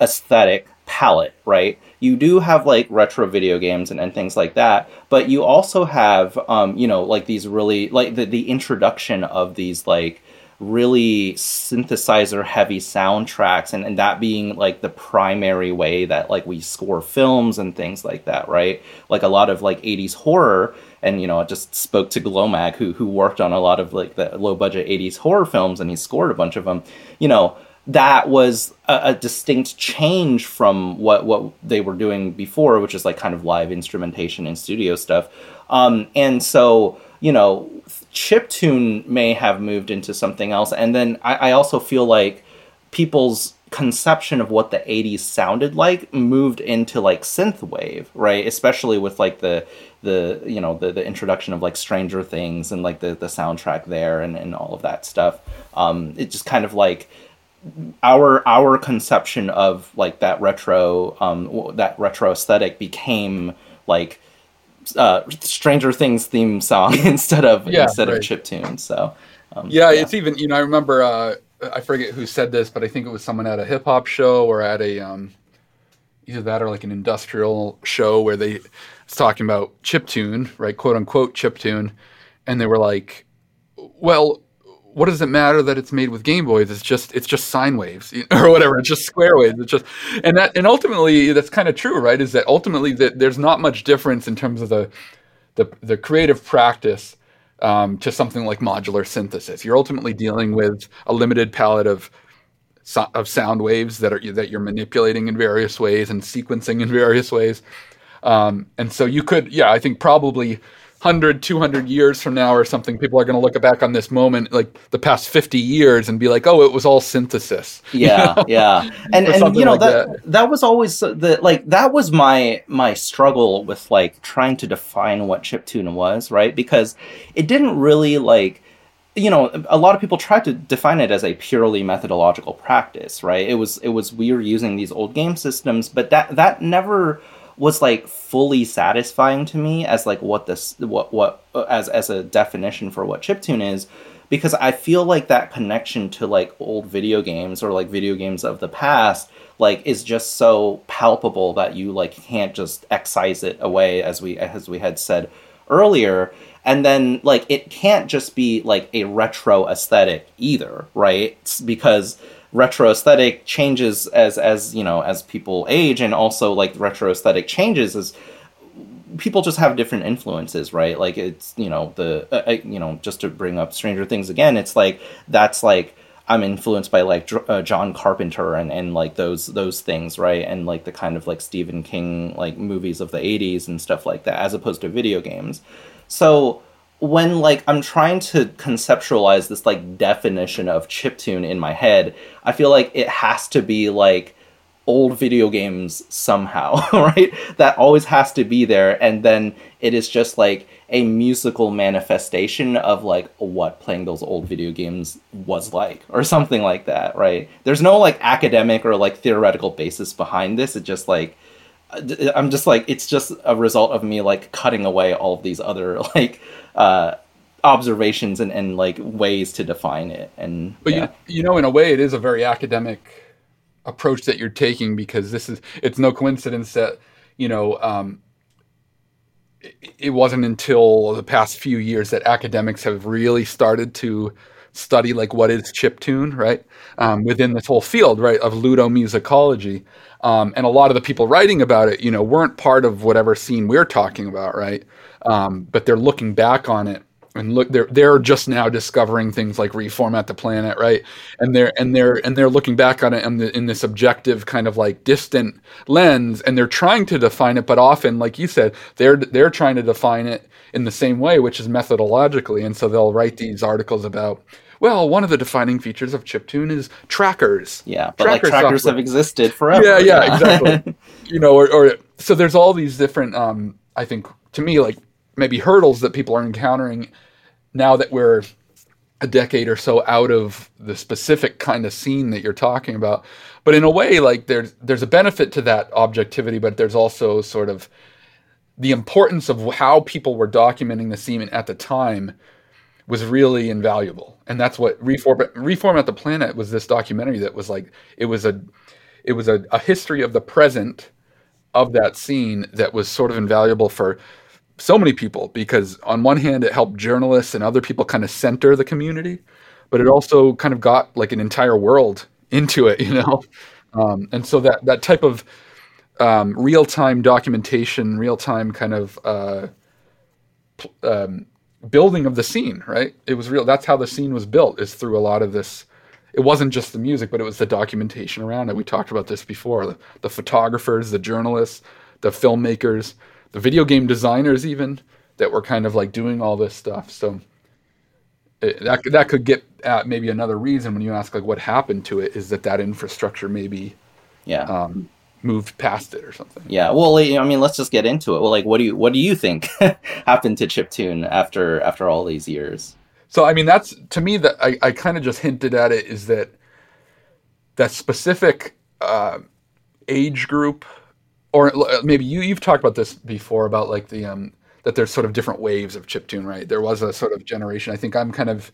aesthetic palette right? You do have like retro video games and, and things like that but you also have um you know like these really like the, the introduction of these like really synthesizer heavy soundtracks and, and that being like the primary way that like we score films and things like that right? Like a lot of like 80s horror and you know i just spoke to Glomag who who worked on a lot of like the low budget 80s horror films and he scored a bunch of them you know that was a, a, distinct change from what what they were doing before which is like kind of live instrumentation and studio stuff. Um, and so you know chiptune may have moved into something else. And then I, I also feel like people's conception of what the 80s sounded like moved into like synthwave right especially with like the the you know the, the introduction of like stranger things and like the the soundtrack there and, and all of that stuff um it just kind of like our our conception of like that retro um that retro aesthetic became like uh, Stranger Things theme song instead of yeah, instead right. of chip tune. So um, yeah, yeah, it's even you know I remember uh, I forget who said this, but I think it was someone at a hip hop show or at a um, either that or like an industrial show where they was talking about chip tune, right, quote unquote chip tune, and they were like, well what does it matter that it's made with Game Boys? It's just it's just sine waves or whatever. It's just square waves. It's just and that and ultimately that's kind of true, right? Is that ultimately that there's not much difference in terms of the the the creative practice um, to something like modular synthesis. You're ultimately dealing with a limited palette of of sound waves that are that you're manipulating in various ways and sequencing in various ways. Um, and so you could, yeah, I think probably 100, 200 years from now or something, people are going to look back on this moment, like the past 50 years, and be like, oh, it was all synthesis. Yeah, you know? yeah. And, and you know, like that, that, that was always the, like, that was my, my struggle with like trying to define what chip chiptune was, right? Because it didn't really like, you know a lot of people tried to define it as a purely methodological practice right it was it was we were using these old game systems but that that never was like fully satisfying to me as like what this what what uh, as as a definition for what chiptune is because I feel like that connection to like old video games or like video games of the past like is just so palpable that you like can't just excise it away as we as we had said earlier. And then like it can't just be like a retro aesthetic either right? Because retro aesthetic changes as as you know as people age and also like retro aesthetic changes as people just have different influences right? Like it's you know the uh, uh, you know just to bring up stranger things again it's like that's like i'm influenced by like uh, john carpenter and and like those those things right? And like the kind of like stephen king like movies of the 80s and stuff like that as opposed to video games. So when like I'm trying to conceptualize this like definition of chiptune in my head, I feel like it has to be like old video games somehow, right? That always has to be there and then it is just like a musical manifestation of like what playing those old video games was like or something like that, right? There's no like academic or like theoretical basis behind this. It just like uh, I'm just like it's just a result of me like cutting away all of these other like uh, observations and, and like ways to define it. And but yeah. you you know, in a way, it is a very academic approach that you're taking because this is it's no coincidence that you know um, it, it wasn't until the past few years that academics have really started to study like what is chip tune right um, within this whole field right of ludomusicology um, and a lot of the people writing about it you know weren't part of whatever scene we're talking about right um, but they're looking back on it and look they're they're just now discovering things like reformat the planet right and they're and they're and they're looking back on it in, the, in this objective kind of like distant lens and they're trying to define it but often like you said they're they're trying to define it in the same way which is methodologically and so they'll write these articles about well, one of the defining features of chiptune is trackers. Yeah, but Tracker like trackers software. have existed forever. Yeah, yeah, yeah. exactly. you know, or, or, so there's all these different. Um, I think to me, like maybe hurdles that people are encountering now that we're a decade or so out of the specific kind of scene that you're talking about. But in a way, like there's there's a benefit to that objectivity, but there's also sort of the importance of how people were documenting the scene at the time was really invaluable. And that's what Reform Reformat the Planet was this documentary that was like it was a it was a, a history of the present of that scene that was sort of invaluable for so many people because on one hand it helped journalists and other people kind of center the community but it also kind of got like an entire world into it you know? Um, and so that that type of um, real-time documentation real-time kind of uh, um, building of the scene right? It was real that's how the scene was built is through a lot of this it wasn't just the music but it was the documentation around it. We talked about this before the, the photographers the journalists the filmmakers the video game designers even that were kind of like doing all this stuff. So it, that that could get at maybe another reason when you ask like what happened to it is that that infrastructure maybe yeah um, moved past it or something. Yeah. Well, I mean, let's just get into it. Well, like, what do you what do you think happened to chiptune after after all these years? So I mean, that's to me that I, I kind of just hinted at it is that that specific uh, age group or maybe you you've talked about this before about like the um that there's sort of different waves of chip tune, right? There was a sort of generation. I think I'm kind of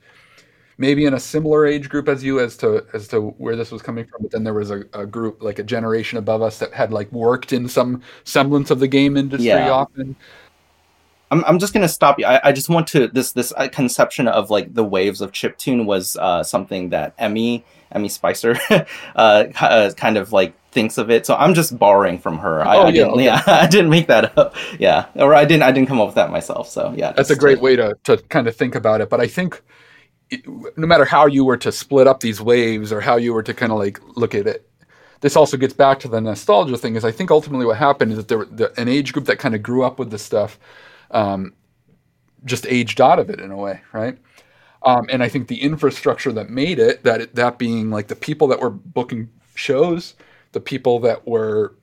maybe in a similar age group as you as to as to where this was coming from. But then there was a, a group like a generation above us that had like worked in some semblance of the game industry yeah. often. I'm, I'm just gonna stop you. I, I just want to this this uh, conception of like the waves of chip tune was uh, something that Emmy Emmy Spicer uh, uh, kind of like thinks of it. So I'm just borrowing from her. I, Oh, I yeah, didn't, okay. yeah, I didn't make that up. Yeah, or I didn't I didn't come up with that myself. So yeah, That's a great uh, way to, to kind of think about it. But I think it, no matter how you were to split up these waves or how you were to kind of like look at it, this also gets back to the nostalgia thing. Is I think ultimately what happened is that there were the, an age group that kind of grew up with this stuff, um, just aged out of it in a way, right? Um, and I think the infrastructure that made it, that that being like the people that were booking shows, the people that were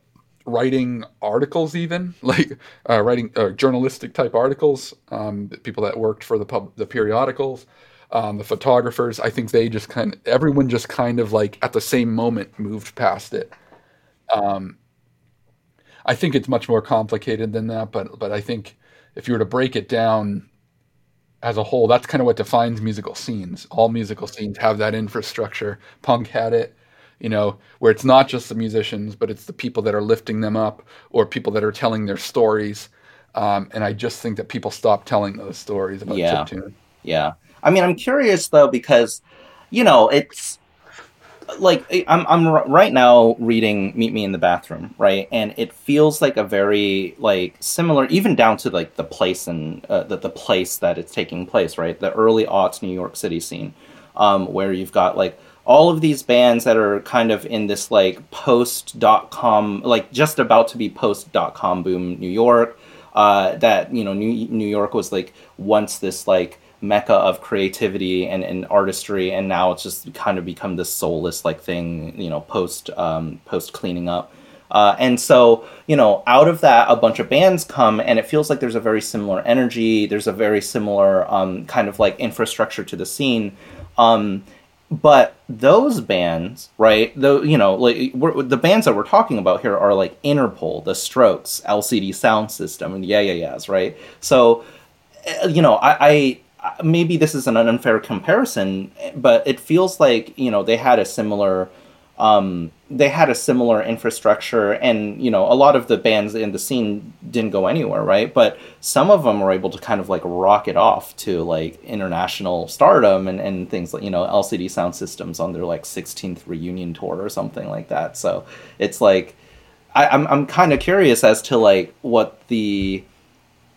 writing articles, even like uh, writing uh, journalistic type articles, um, the people that worked for the pub, the periodicals, um, the photographers. I think they just kind of everyone just kind of like at the same moment moved past it. Um, I think it's much more complicated than that, but but I think if you were to break it down as a whole, that's kind of what defines musical scenes. All musical scenes have that infrastructure. Punk had it, you know, where it's not just the musicians, but it's the people that are lifting them up or people that are telling their stories. Um, and I just think that people stopped telling those stories about Yeah. chiptune. Yeah. I mean, I'm curious though because, you know, it's like I'm I'm right now reading Meet Me in the Bathroom, right? And it feels like a very like similar, even down to like the place and uh, the the place that it's taking place, right? The early aughts New York City scene, um, where you've got like all of these bands that are kind of in this like post dot com, like just about to be post dot com boom New York. Uh, that you know, New New York was like once this like mecca of creativity and, and artistry and now it's just kind of become this soulless like thing you know post um, post cleaning up. Uh, and so you know out of that a bunch of bands come and it feels like there's a very similar energy there's a very similar um, kind of like infrastructure to the scene. Um, but those bands right though you know like the bands that we're talking about here are like interpol the strokes lcd sound system and yeah yeah yeahs right? So uh, you know I, I maybe this is an unfair comparison but it feels like you know they had a similar um, they had a similar infrastructure and you know a lot of the bands in the scene didn't go anywhere right? But some of them were able to kind of like rocket off to like international stardom and, and things like you know lcd sound systems on their like 16th reunion tour or something like that. So it's like I, i'm, I'm kind of curious as to like what the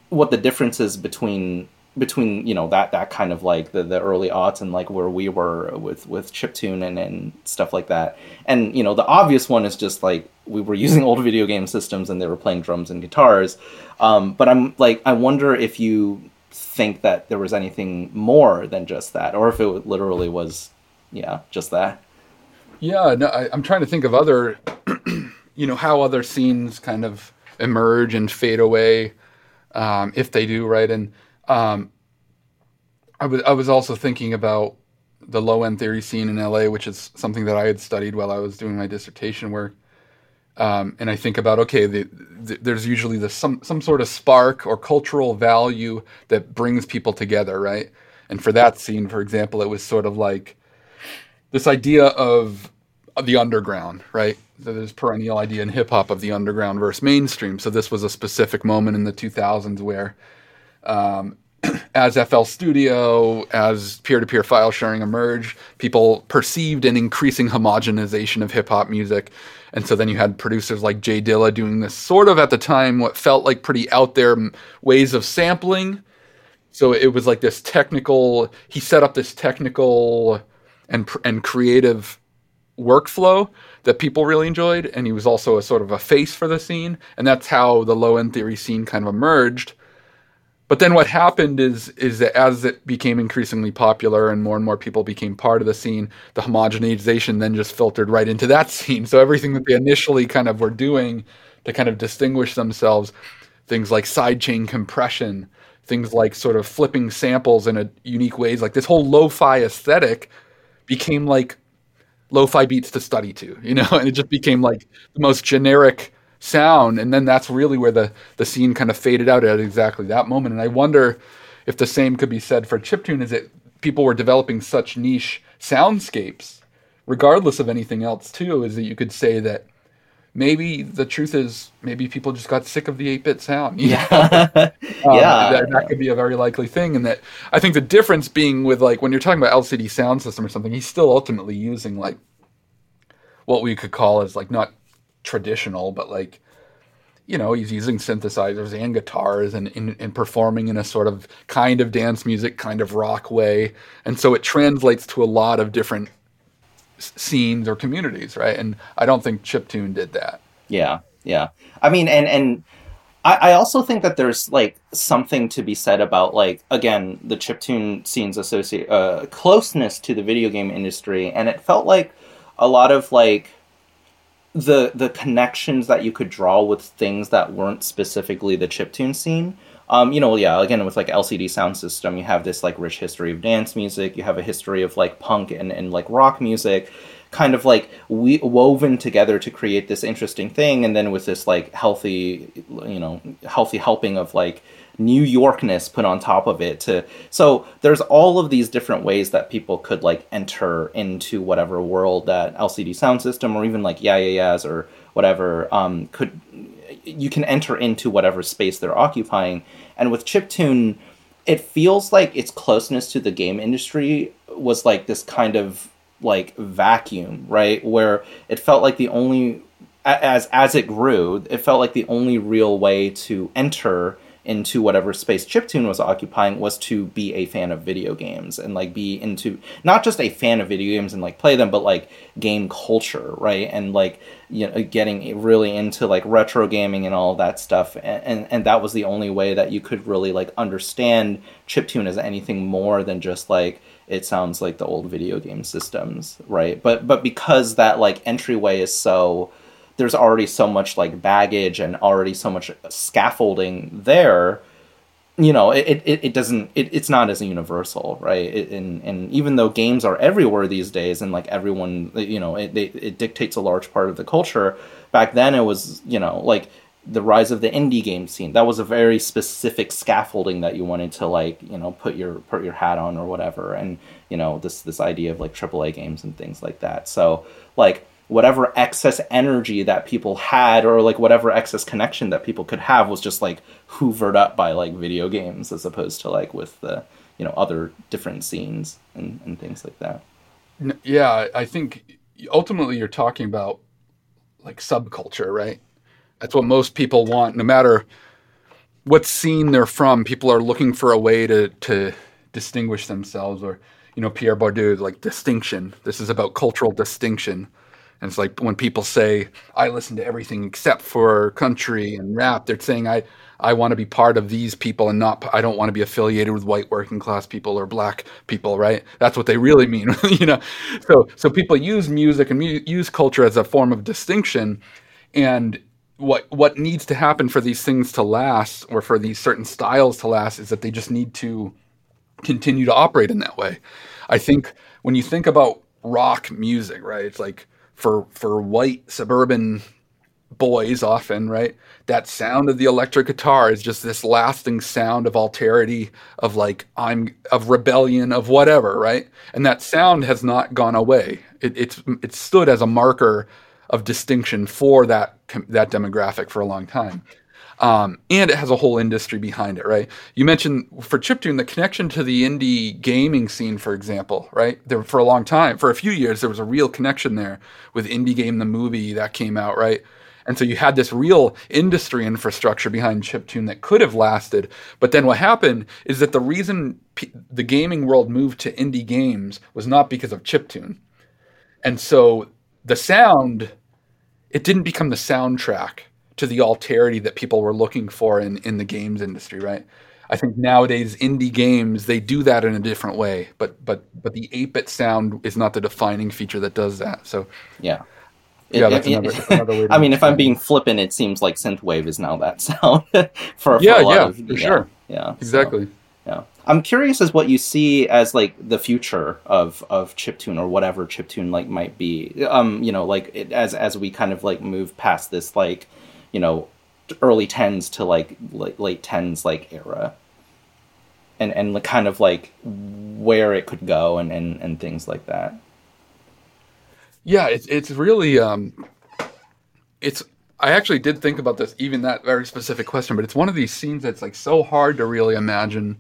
what the difference is between between you know that that kind of like the, the early aughts and like where we were with with chiptune and, and stuff like that. And you know the obvious one is just like we were using old video game systems and they were playing drums and guitars. Um, but i'm like i wonder if you think that there was anything more than just that or if it literally was yeah just that. Yeah, no, I, I'm trying to think of other, you know, how other scenes kind of emerge and fade away, um, if they do, right? And um, I was I was also thinking about the low end theory scene in LA, which is something that I had studied while I was doing my dissertation work. Um, and I think about okay, the, the, there's usually the some some sort of spark or cultural value that brings people together, right? And for that scene, for example, it was sort of like this idea of the underground, right? So there's perennial idea in hip hop of the underground versus mainstream. So this was a specific moment in the 2000s where, um, as FL Studio, as peer-to-peer file sharing emerged, people perceived an increasing homogenization of hip hop music, and so then you had producers like J Dilla doing this sort of at the time what felt like pretty out there ways of sampling. So it was like this technical. He set up this technical and and creative workflow that people really enjoyed and he was also a sort of a face for the scene and that's how the low end theory scene kind of emerged but then what happened is is that as it became increasingly popular and more and more people became part of the scene the homogenization then just filtered right into that scene. So everything that they initially kind of were doing to kind of distinguish themselves things like sidechain compression things like sort of flipping samples in a unique ways like this whole lo-fi aesthetic became like lo-fi beats to study to, you know, and it just became like the most generic sound. And then that's really where the the scene kind of faded out at exactly that moment. And I wonder if the same could be said for chiptune, is that people were developing such niche soundscapes, regardless of anything else too, is that you could say that maybe the truth is maybe people just got sick of the 8-bit sound. Yeah. um, yeah. That, that could be a very likely thing. And that I think the difference being with like when you're talking about LCD sound system or something, he's still ultimately using like what we could call as like not traditional, but like you know, he's using synthesizers and guitars and, and, and, performing in a sort of kind of dance music, kind of rock way. And so it translates to a lot of different scenes or communities, right? And I don't think Chiptune did that. Yeah, yeah. I mean, and and I, also think that there's like something to be said about like again the chiptune scenes associate uh, closeness to the video game industry, and it felt like a lot of like the the connections that you could draw with things that weren't specifically the chiptune scene. Um, you know, yeah, again with like LCD sound system, you have this like rich history of dance music. You have a history of like punk and, and like rock music, kind of like we woven together to create this interesting thing. And then with this like healthy, you know, healthy helping of like New Yorkness put on top of it to so there's all of these different ways that people could like enter into whatever world that LCD sound system or even like yeah yeah yeahs or whatever um, could you can enter into whatever space they're occupying. And with chiptune it feels like its closeness to the game industry was like this kind of like vacuum right? Where it felt like the only as as it grew it felt like the only real way to enter into whatever space chiptune was occupying was to be a fan of video games and like be into not just a fan of video games and like play them but like game culture right? And like you know getting really into like retro gaming and all that stuff. And, and and that was the only way that you could really like understand chiptune as anything more than just like it sounds like the old video game systems right? But but because that like entryway is so there's already so much like baggage and already so much scaffolding there you know it, it, it doesn't it, it's not as universal right? It, and and even though games are everywhere these days and like everyone you know it, it, it dictates a large part of the culture back then it was you know like the rise of the indie game scene. That was a very specific scaffolding that you wanted to like you know put your put your hat on or whatever. And you know this this idea of like AAA games and things like that. So like whatever excess energy that people had or like whatever excess connection that people could have was just like hoovered up by like video games as opposed to like with the you know other different scenes and, and things like that. Yeah i think ultimately you're talking about like subculture right? That's what most people want. No matter what scene they're from people are looking for a way to to distinguish themselves or you know pierre bourdieu like distinction. This is about cultural distinction and it's like when people say, I listen to everything except for country and rap, they're saying, I, I want to be part of these people and not, I don't want to be affiliated with white working class people or black people, right? That's what they really mean, you know? So, so people use music and mu- use culture as a form of distinction. And what, what needs to happen for these things to last or for these certain styles to last is that they just need to continue to operate in that way. I think when you think about rock music, right? It's like for for white suburban boys often, right? That sound of the electric guitar is just this lasting sound of alterity, of like I'm of rebellion, of whatever, right? And that sound has not gone away. It, it's it's stood as a marker of distinction for that that demographic for a long time. Um, and it has a whole industry behind it, right? You mentioned for chiptune the connection to the indie gaming scene, for example, right? There for a long time, for a few years, there was a real connection there with indie game the movie that came out, right? And so you had this real industry infrastructure behind chiptune that could have lasted. But then what happened is that the reason p- the gaming world moved to indie games was not because of chiptune. And so the sound, it didn't become the soundtrack to the alterity that people were looking for in, in the games industry, right? I think nowadays indie games they do that in a different way, but but but the 8-bit sound is not the defining feature that does that. So yeah. Yeah, that's it, another, another way I mean, if I'm being flippant, it seems like synthwave is now that sound for, yeah, for yeah, of, for yeah, sure, yeah, exactly. So, yeah, I'm curious as what you see as like the future of of chiptune or whatever chiptune like might be. Um, you know, like it, as as we kind of like move past this like you know early tens to like late tens like era and and kind of like where it could go and and, and things like that yeah it's, it's really um it's I actually did think about this, even that very specific question, but it's one of these scenes that's like so hard to really imagine.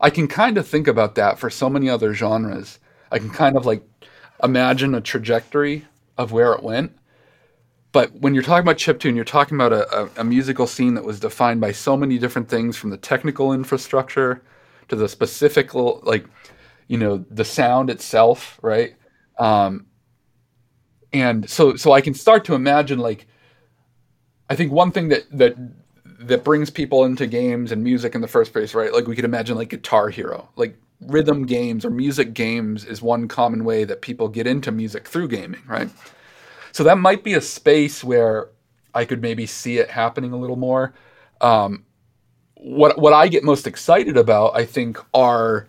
I can kind of think about that for so many other genres. I can kind of like imagine a trajectory of where it went. But when you're talking about chiptune, you're talking about a, a, a musical scene that was defined by so many different things from the technical infrastructure to the specific, like, you know, the sound itself, right? Um, and so, so I can start to imagine, like, I think one thing that that that brings people into games and music in the first place, right? Like we could imagine like Guitar Hero, like rhythm games or music games is one common way that people get into music through gaming, right? So that might be a space where I could maybe see it happening a little more. Um, what what I get most excited about, I think, are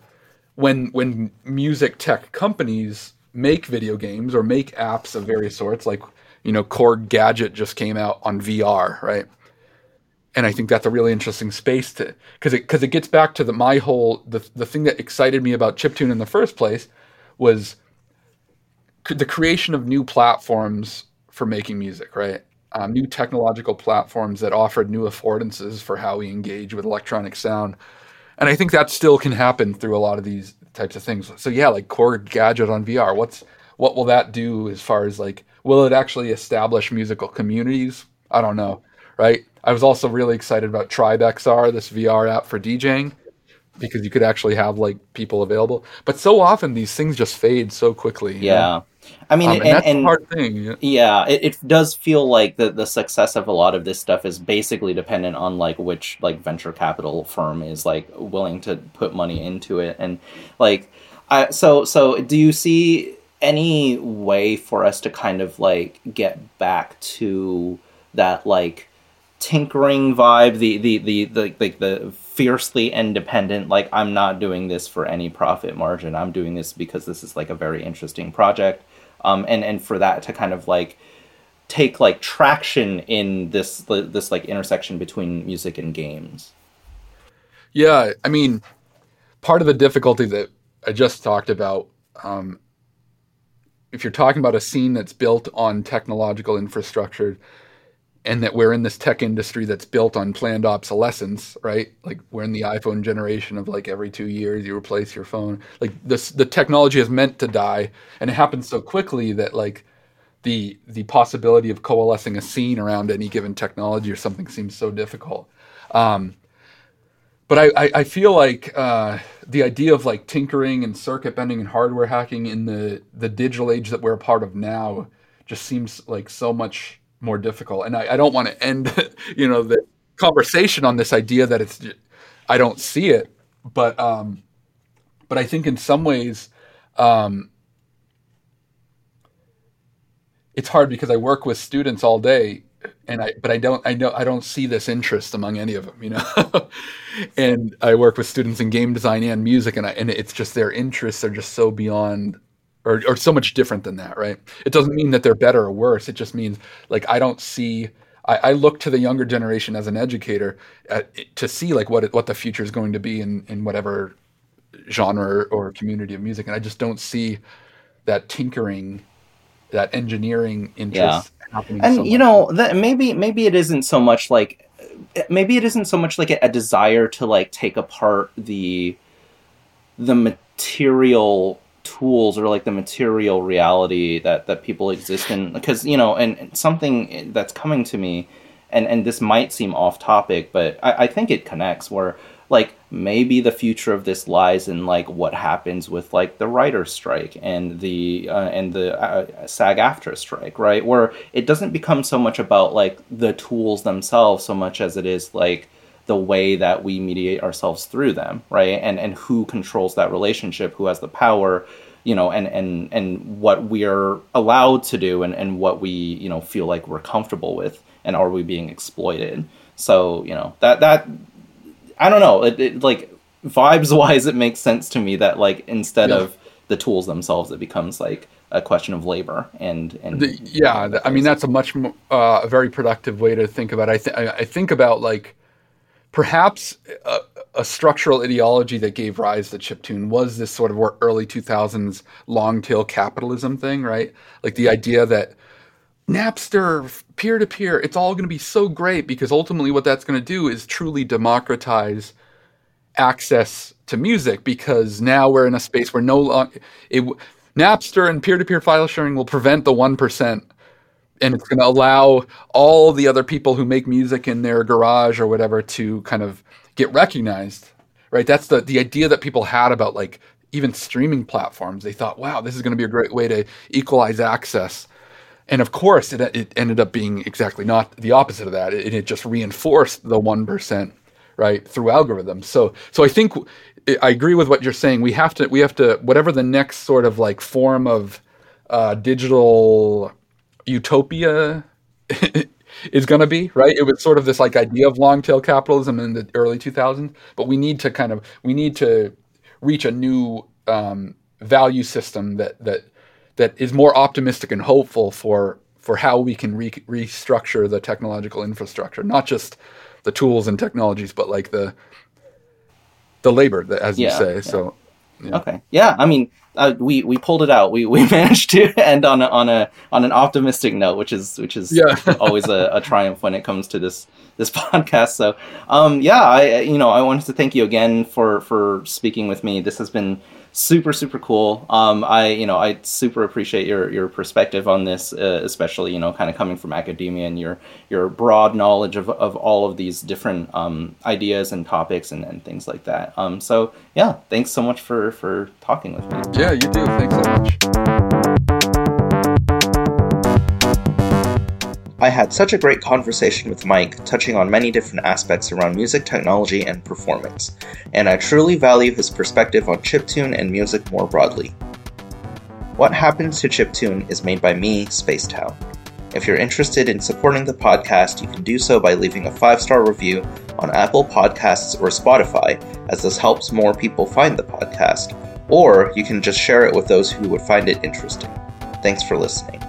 when when music tech companies make video games or make apps of various sorts, like you know, Korg Gadget just came out on VR, right? And I think that's a really interesting space to because it because it gets back to the my whole the the thing that excited me about chiptune in the first place was the creation of new platforms for making music, right? Um, new technological platforms that offered new affordances for how we engage with electronic sound. And I think that still can happen through a lot of these types of things. So yeah, like Core Gadget on VR. What's what will that do as far as like will it actually establish musical communities? I don't know, right? I was also really excited about Tribe XR, this VR app for DJing, because you could actually have like people available. But so often these things just fade so quickly. Yeah. Know? I mean, um, and, and, that's and, a hard thing. Yeah, yeah it, it, does feel like the, the success of a lot of this stuff is basically dependent on like which like venture capital firm is like willing to put money into it, and like, I, so so do you see any way for us to kind of like get back to that like tinkering vibe, the the the the like the fiercely independent like I'm not doing this for any profit margin. I'm doing this because this is like a very interesting project. Um and and for that to kind of like take like traction in this this like intersection between music and games. Yeah, I mean part of the difficulty that I just talked about um if you're talking about a scene that's built on technological infrastructure and that we're in this tech industry that's built on planned obsolescence, right? Like we're in the iPhone generation of like every two years you replace your phone. Like this, the technology is meant to die, and it happens so quickly that like the the possibility of coalescing a scene around any given technology or something seems so difficult. Um, but I, I, I, feel like uh, the idea of like tinkering and circuit bending and hardware hacking in the the digital age that we're a part of now just seems like so much more difficult. And I, I don't want to end you know the conversation on this idea that it's I don't see it, but um, but I think in some ways um, it's hard because I work with students all day and I but I don't I know I don't see this interest among any of them, you know. and I work with students in game design and music, and I, and it's just their interests are just so beyond or or so much different than that, right? It doesn't mean that they're better or worse. It just means like I don't see. I, I look to the younger generation as an educator at, to see like what what the future is going to be in in whatever genre or community of music, and I just don't see that tinkering, that engineering interest. Yeah happening. And so you know, that maybe maybe it isn't so much like eh, maybe it isn't so much like a, a desire to like take apart the the material tools or like the material reality that that people exist in because you know and, and, something that's coming to me and and this might seem off topic but I, I think it connects where like maybe the future of this lies in like what happens with like the writer's strike and the uh, and the uh, SAG-AFTRA strike, right? Where it doesn't become so much about like the tools themselves so much as it is like the way that we mediate ourselves through them, right? And and who controls that relationship, who has the power, you know, and and and what we're allowed to do and and what we you know feel like we're comfortable with, and are we being exploited? So you know that that I don't know. It, it, like vibes wise, it makes sense to me that like instead yeah. of the tools themselves, it becomes like a question of labor and and the, yeah. I mean, that's a much more, uh, a very productive way to think about. It. I think I think about like perhaps a, a, structural ideology that gave rise to chiptune was this sort of early 2000s long tail capitalism thing, right? Like the idea that Napster, peer to peer, it's all going to be so great because ultimately what that's going to do is truly democratize access to music because now we're in a space where no longer Napster and peer to peer file sharing will prevent the 1% and it's going to allow all the other people who make music in their garage or whatever to kind of get recognized right? That's the the idea that people had about like even streaming platforms. They thought wow this is going to be a great way to equalize access. And of course it, it ended up being exactly not the opposite of that it, it just reinforced the 1% right through algorithms. So so i think i agree with what you're saying. We have to we have to whatever the next sort of like form of uh, digital utopia is going to be right it was sort of this like idea of long tail capitalism in the early 2000s but we need to kind of we need to reach a new um, value system that that that is more optimistic and hopeful for for how we can re- restructure the technological infrastructure not just the tools and technologies but like the the labor that as yeah, you say yeah. so yeah. okay yeah i mean uh, we we pulled it out. We we managed to end on a, on a on an optimistic note, which is which is yeah. always a, a, triumph when it comes to this this podcast. So, um, yeah, I you know I wanted to thank you again for for speaking with me. This has been super super cool. Um, I you know I super appreciate your your perspective on this, uh, especially you know kind of coming from academia and your your broad knowledge of, of all of these different um, ideas and topics and, and things like that. Um, so yeah, thanks so much for for talking with me. Yeah, you do. Thanks so much. I had such a great conversation with Mike, touching on many different aspects around music technology and performance, and I truly value his perspective on chiptune and music more broadly. What Happens to Chiptune is made by me, Space Town. If you're interested in supporting the podcast, you can do so by leaving a five star review on Apple Podcasts or Spotify, as this helps more people find the podcast, or you can just share it with those who would find it interesting. Thanks for listening.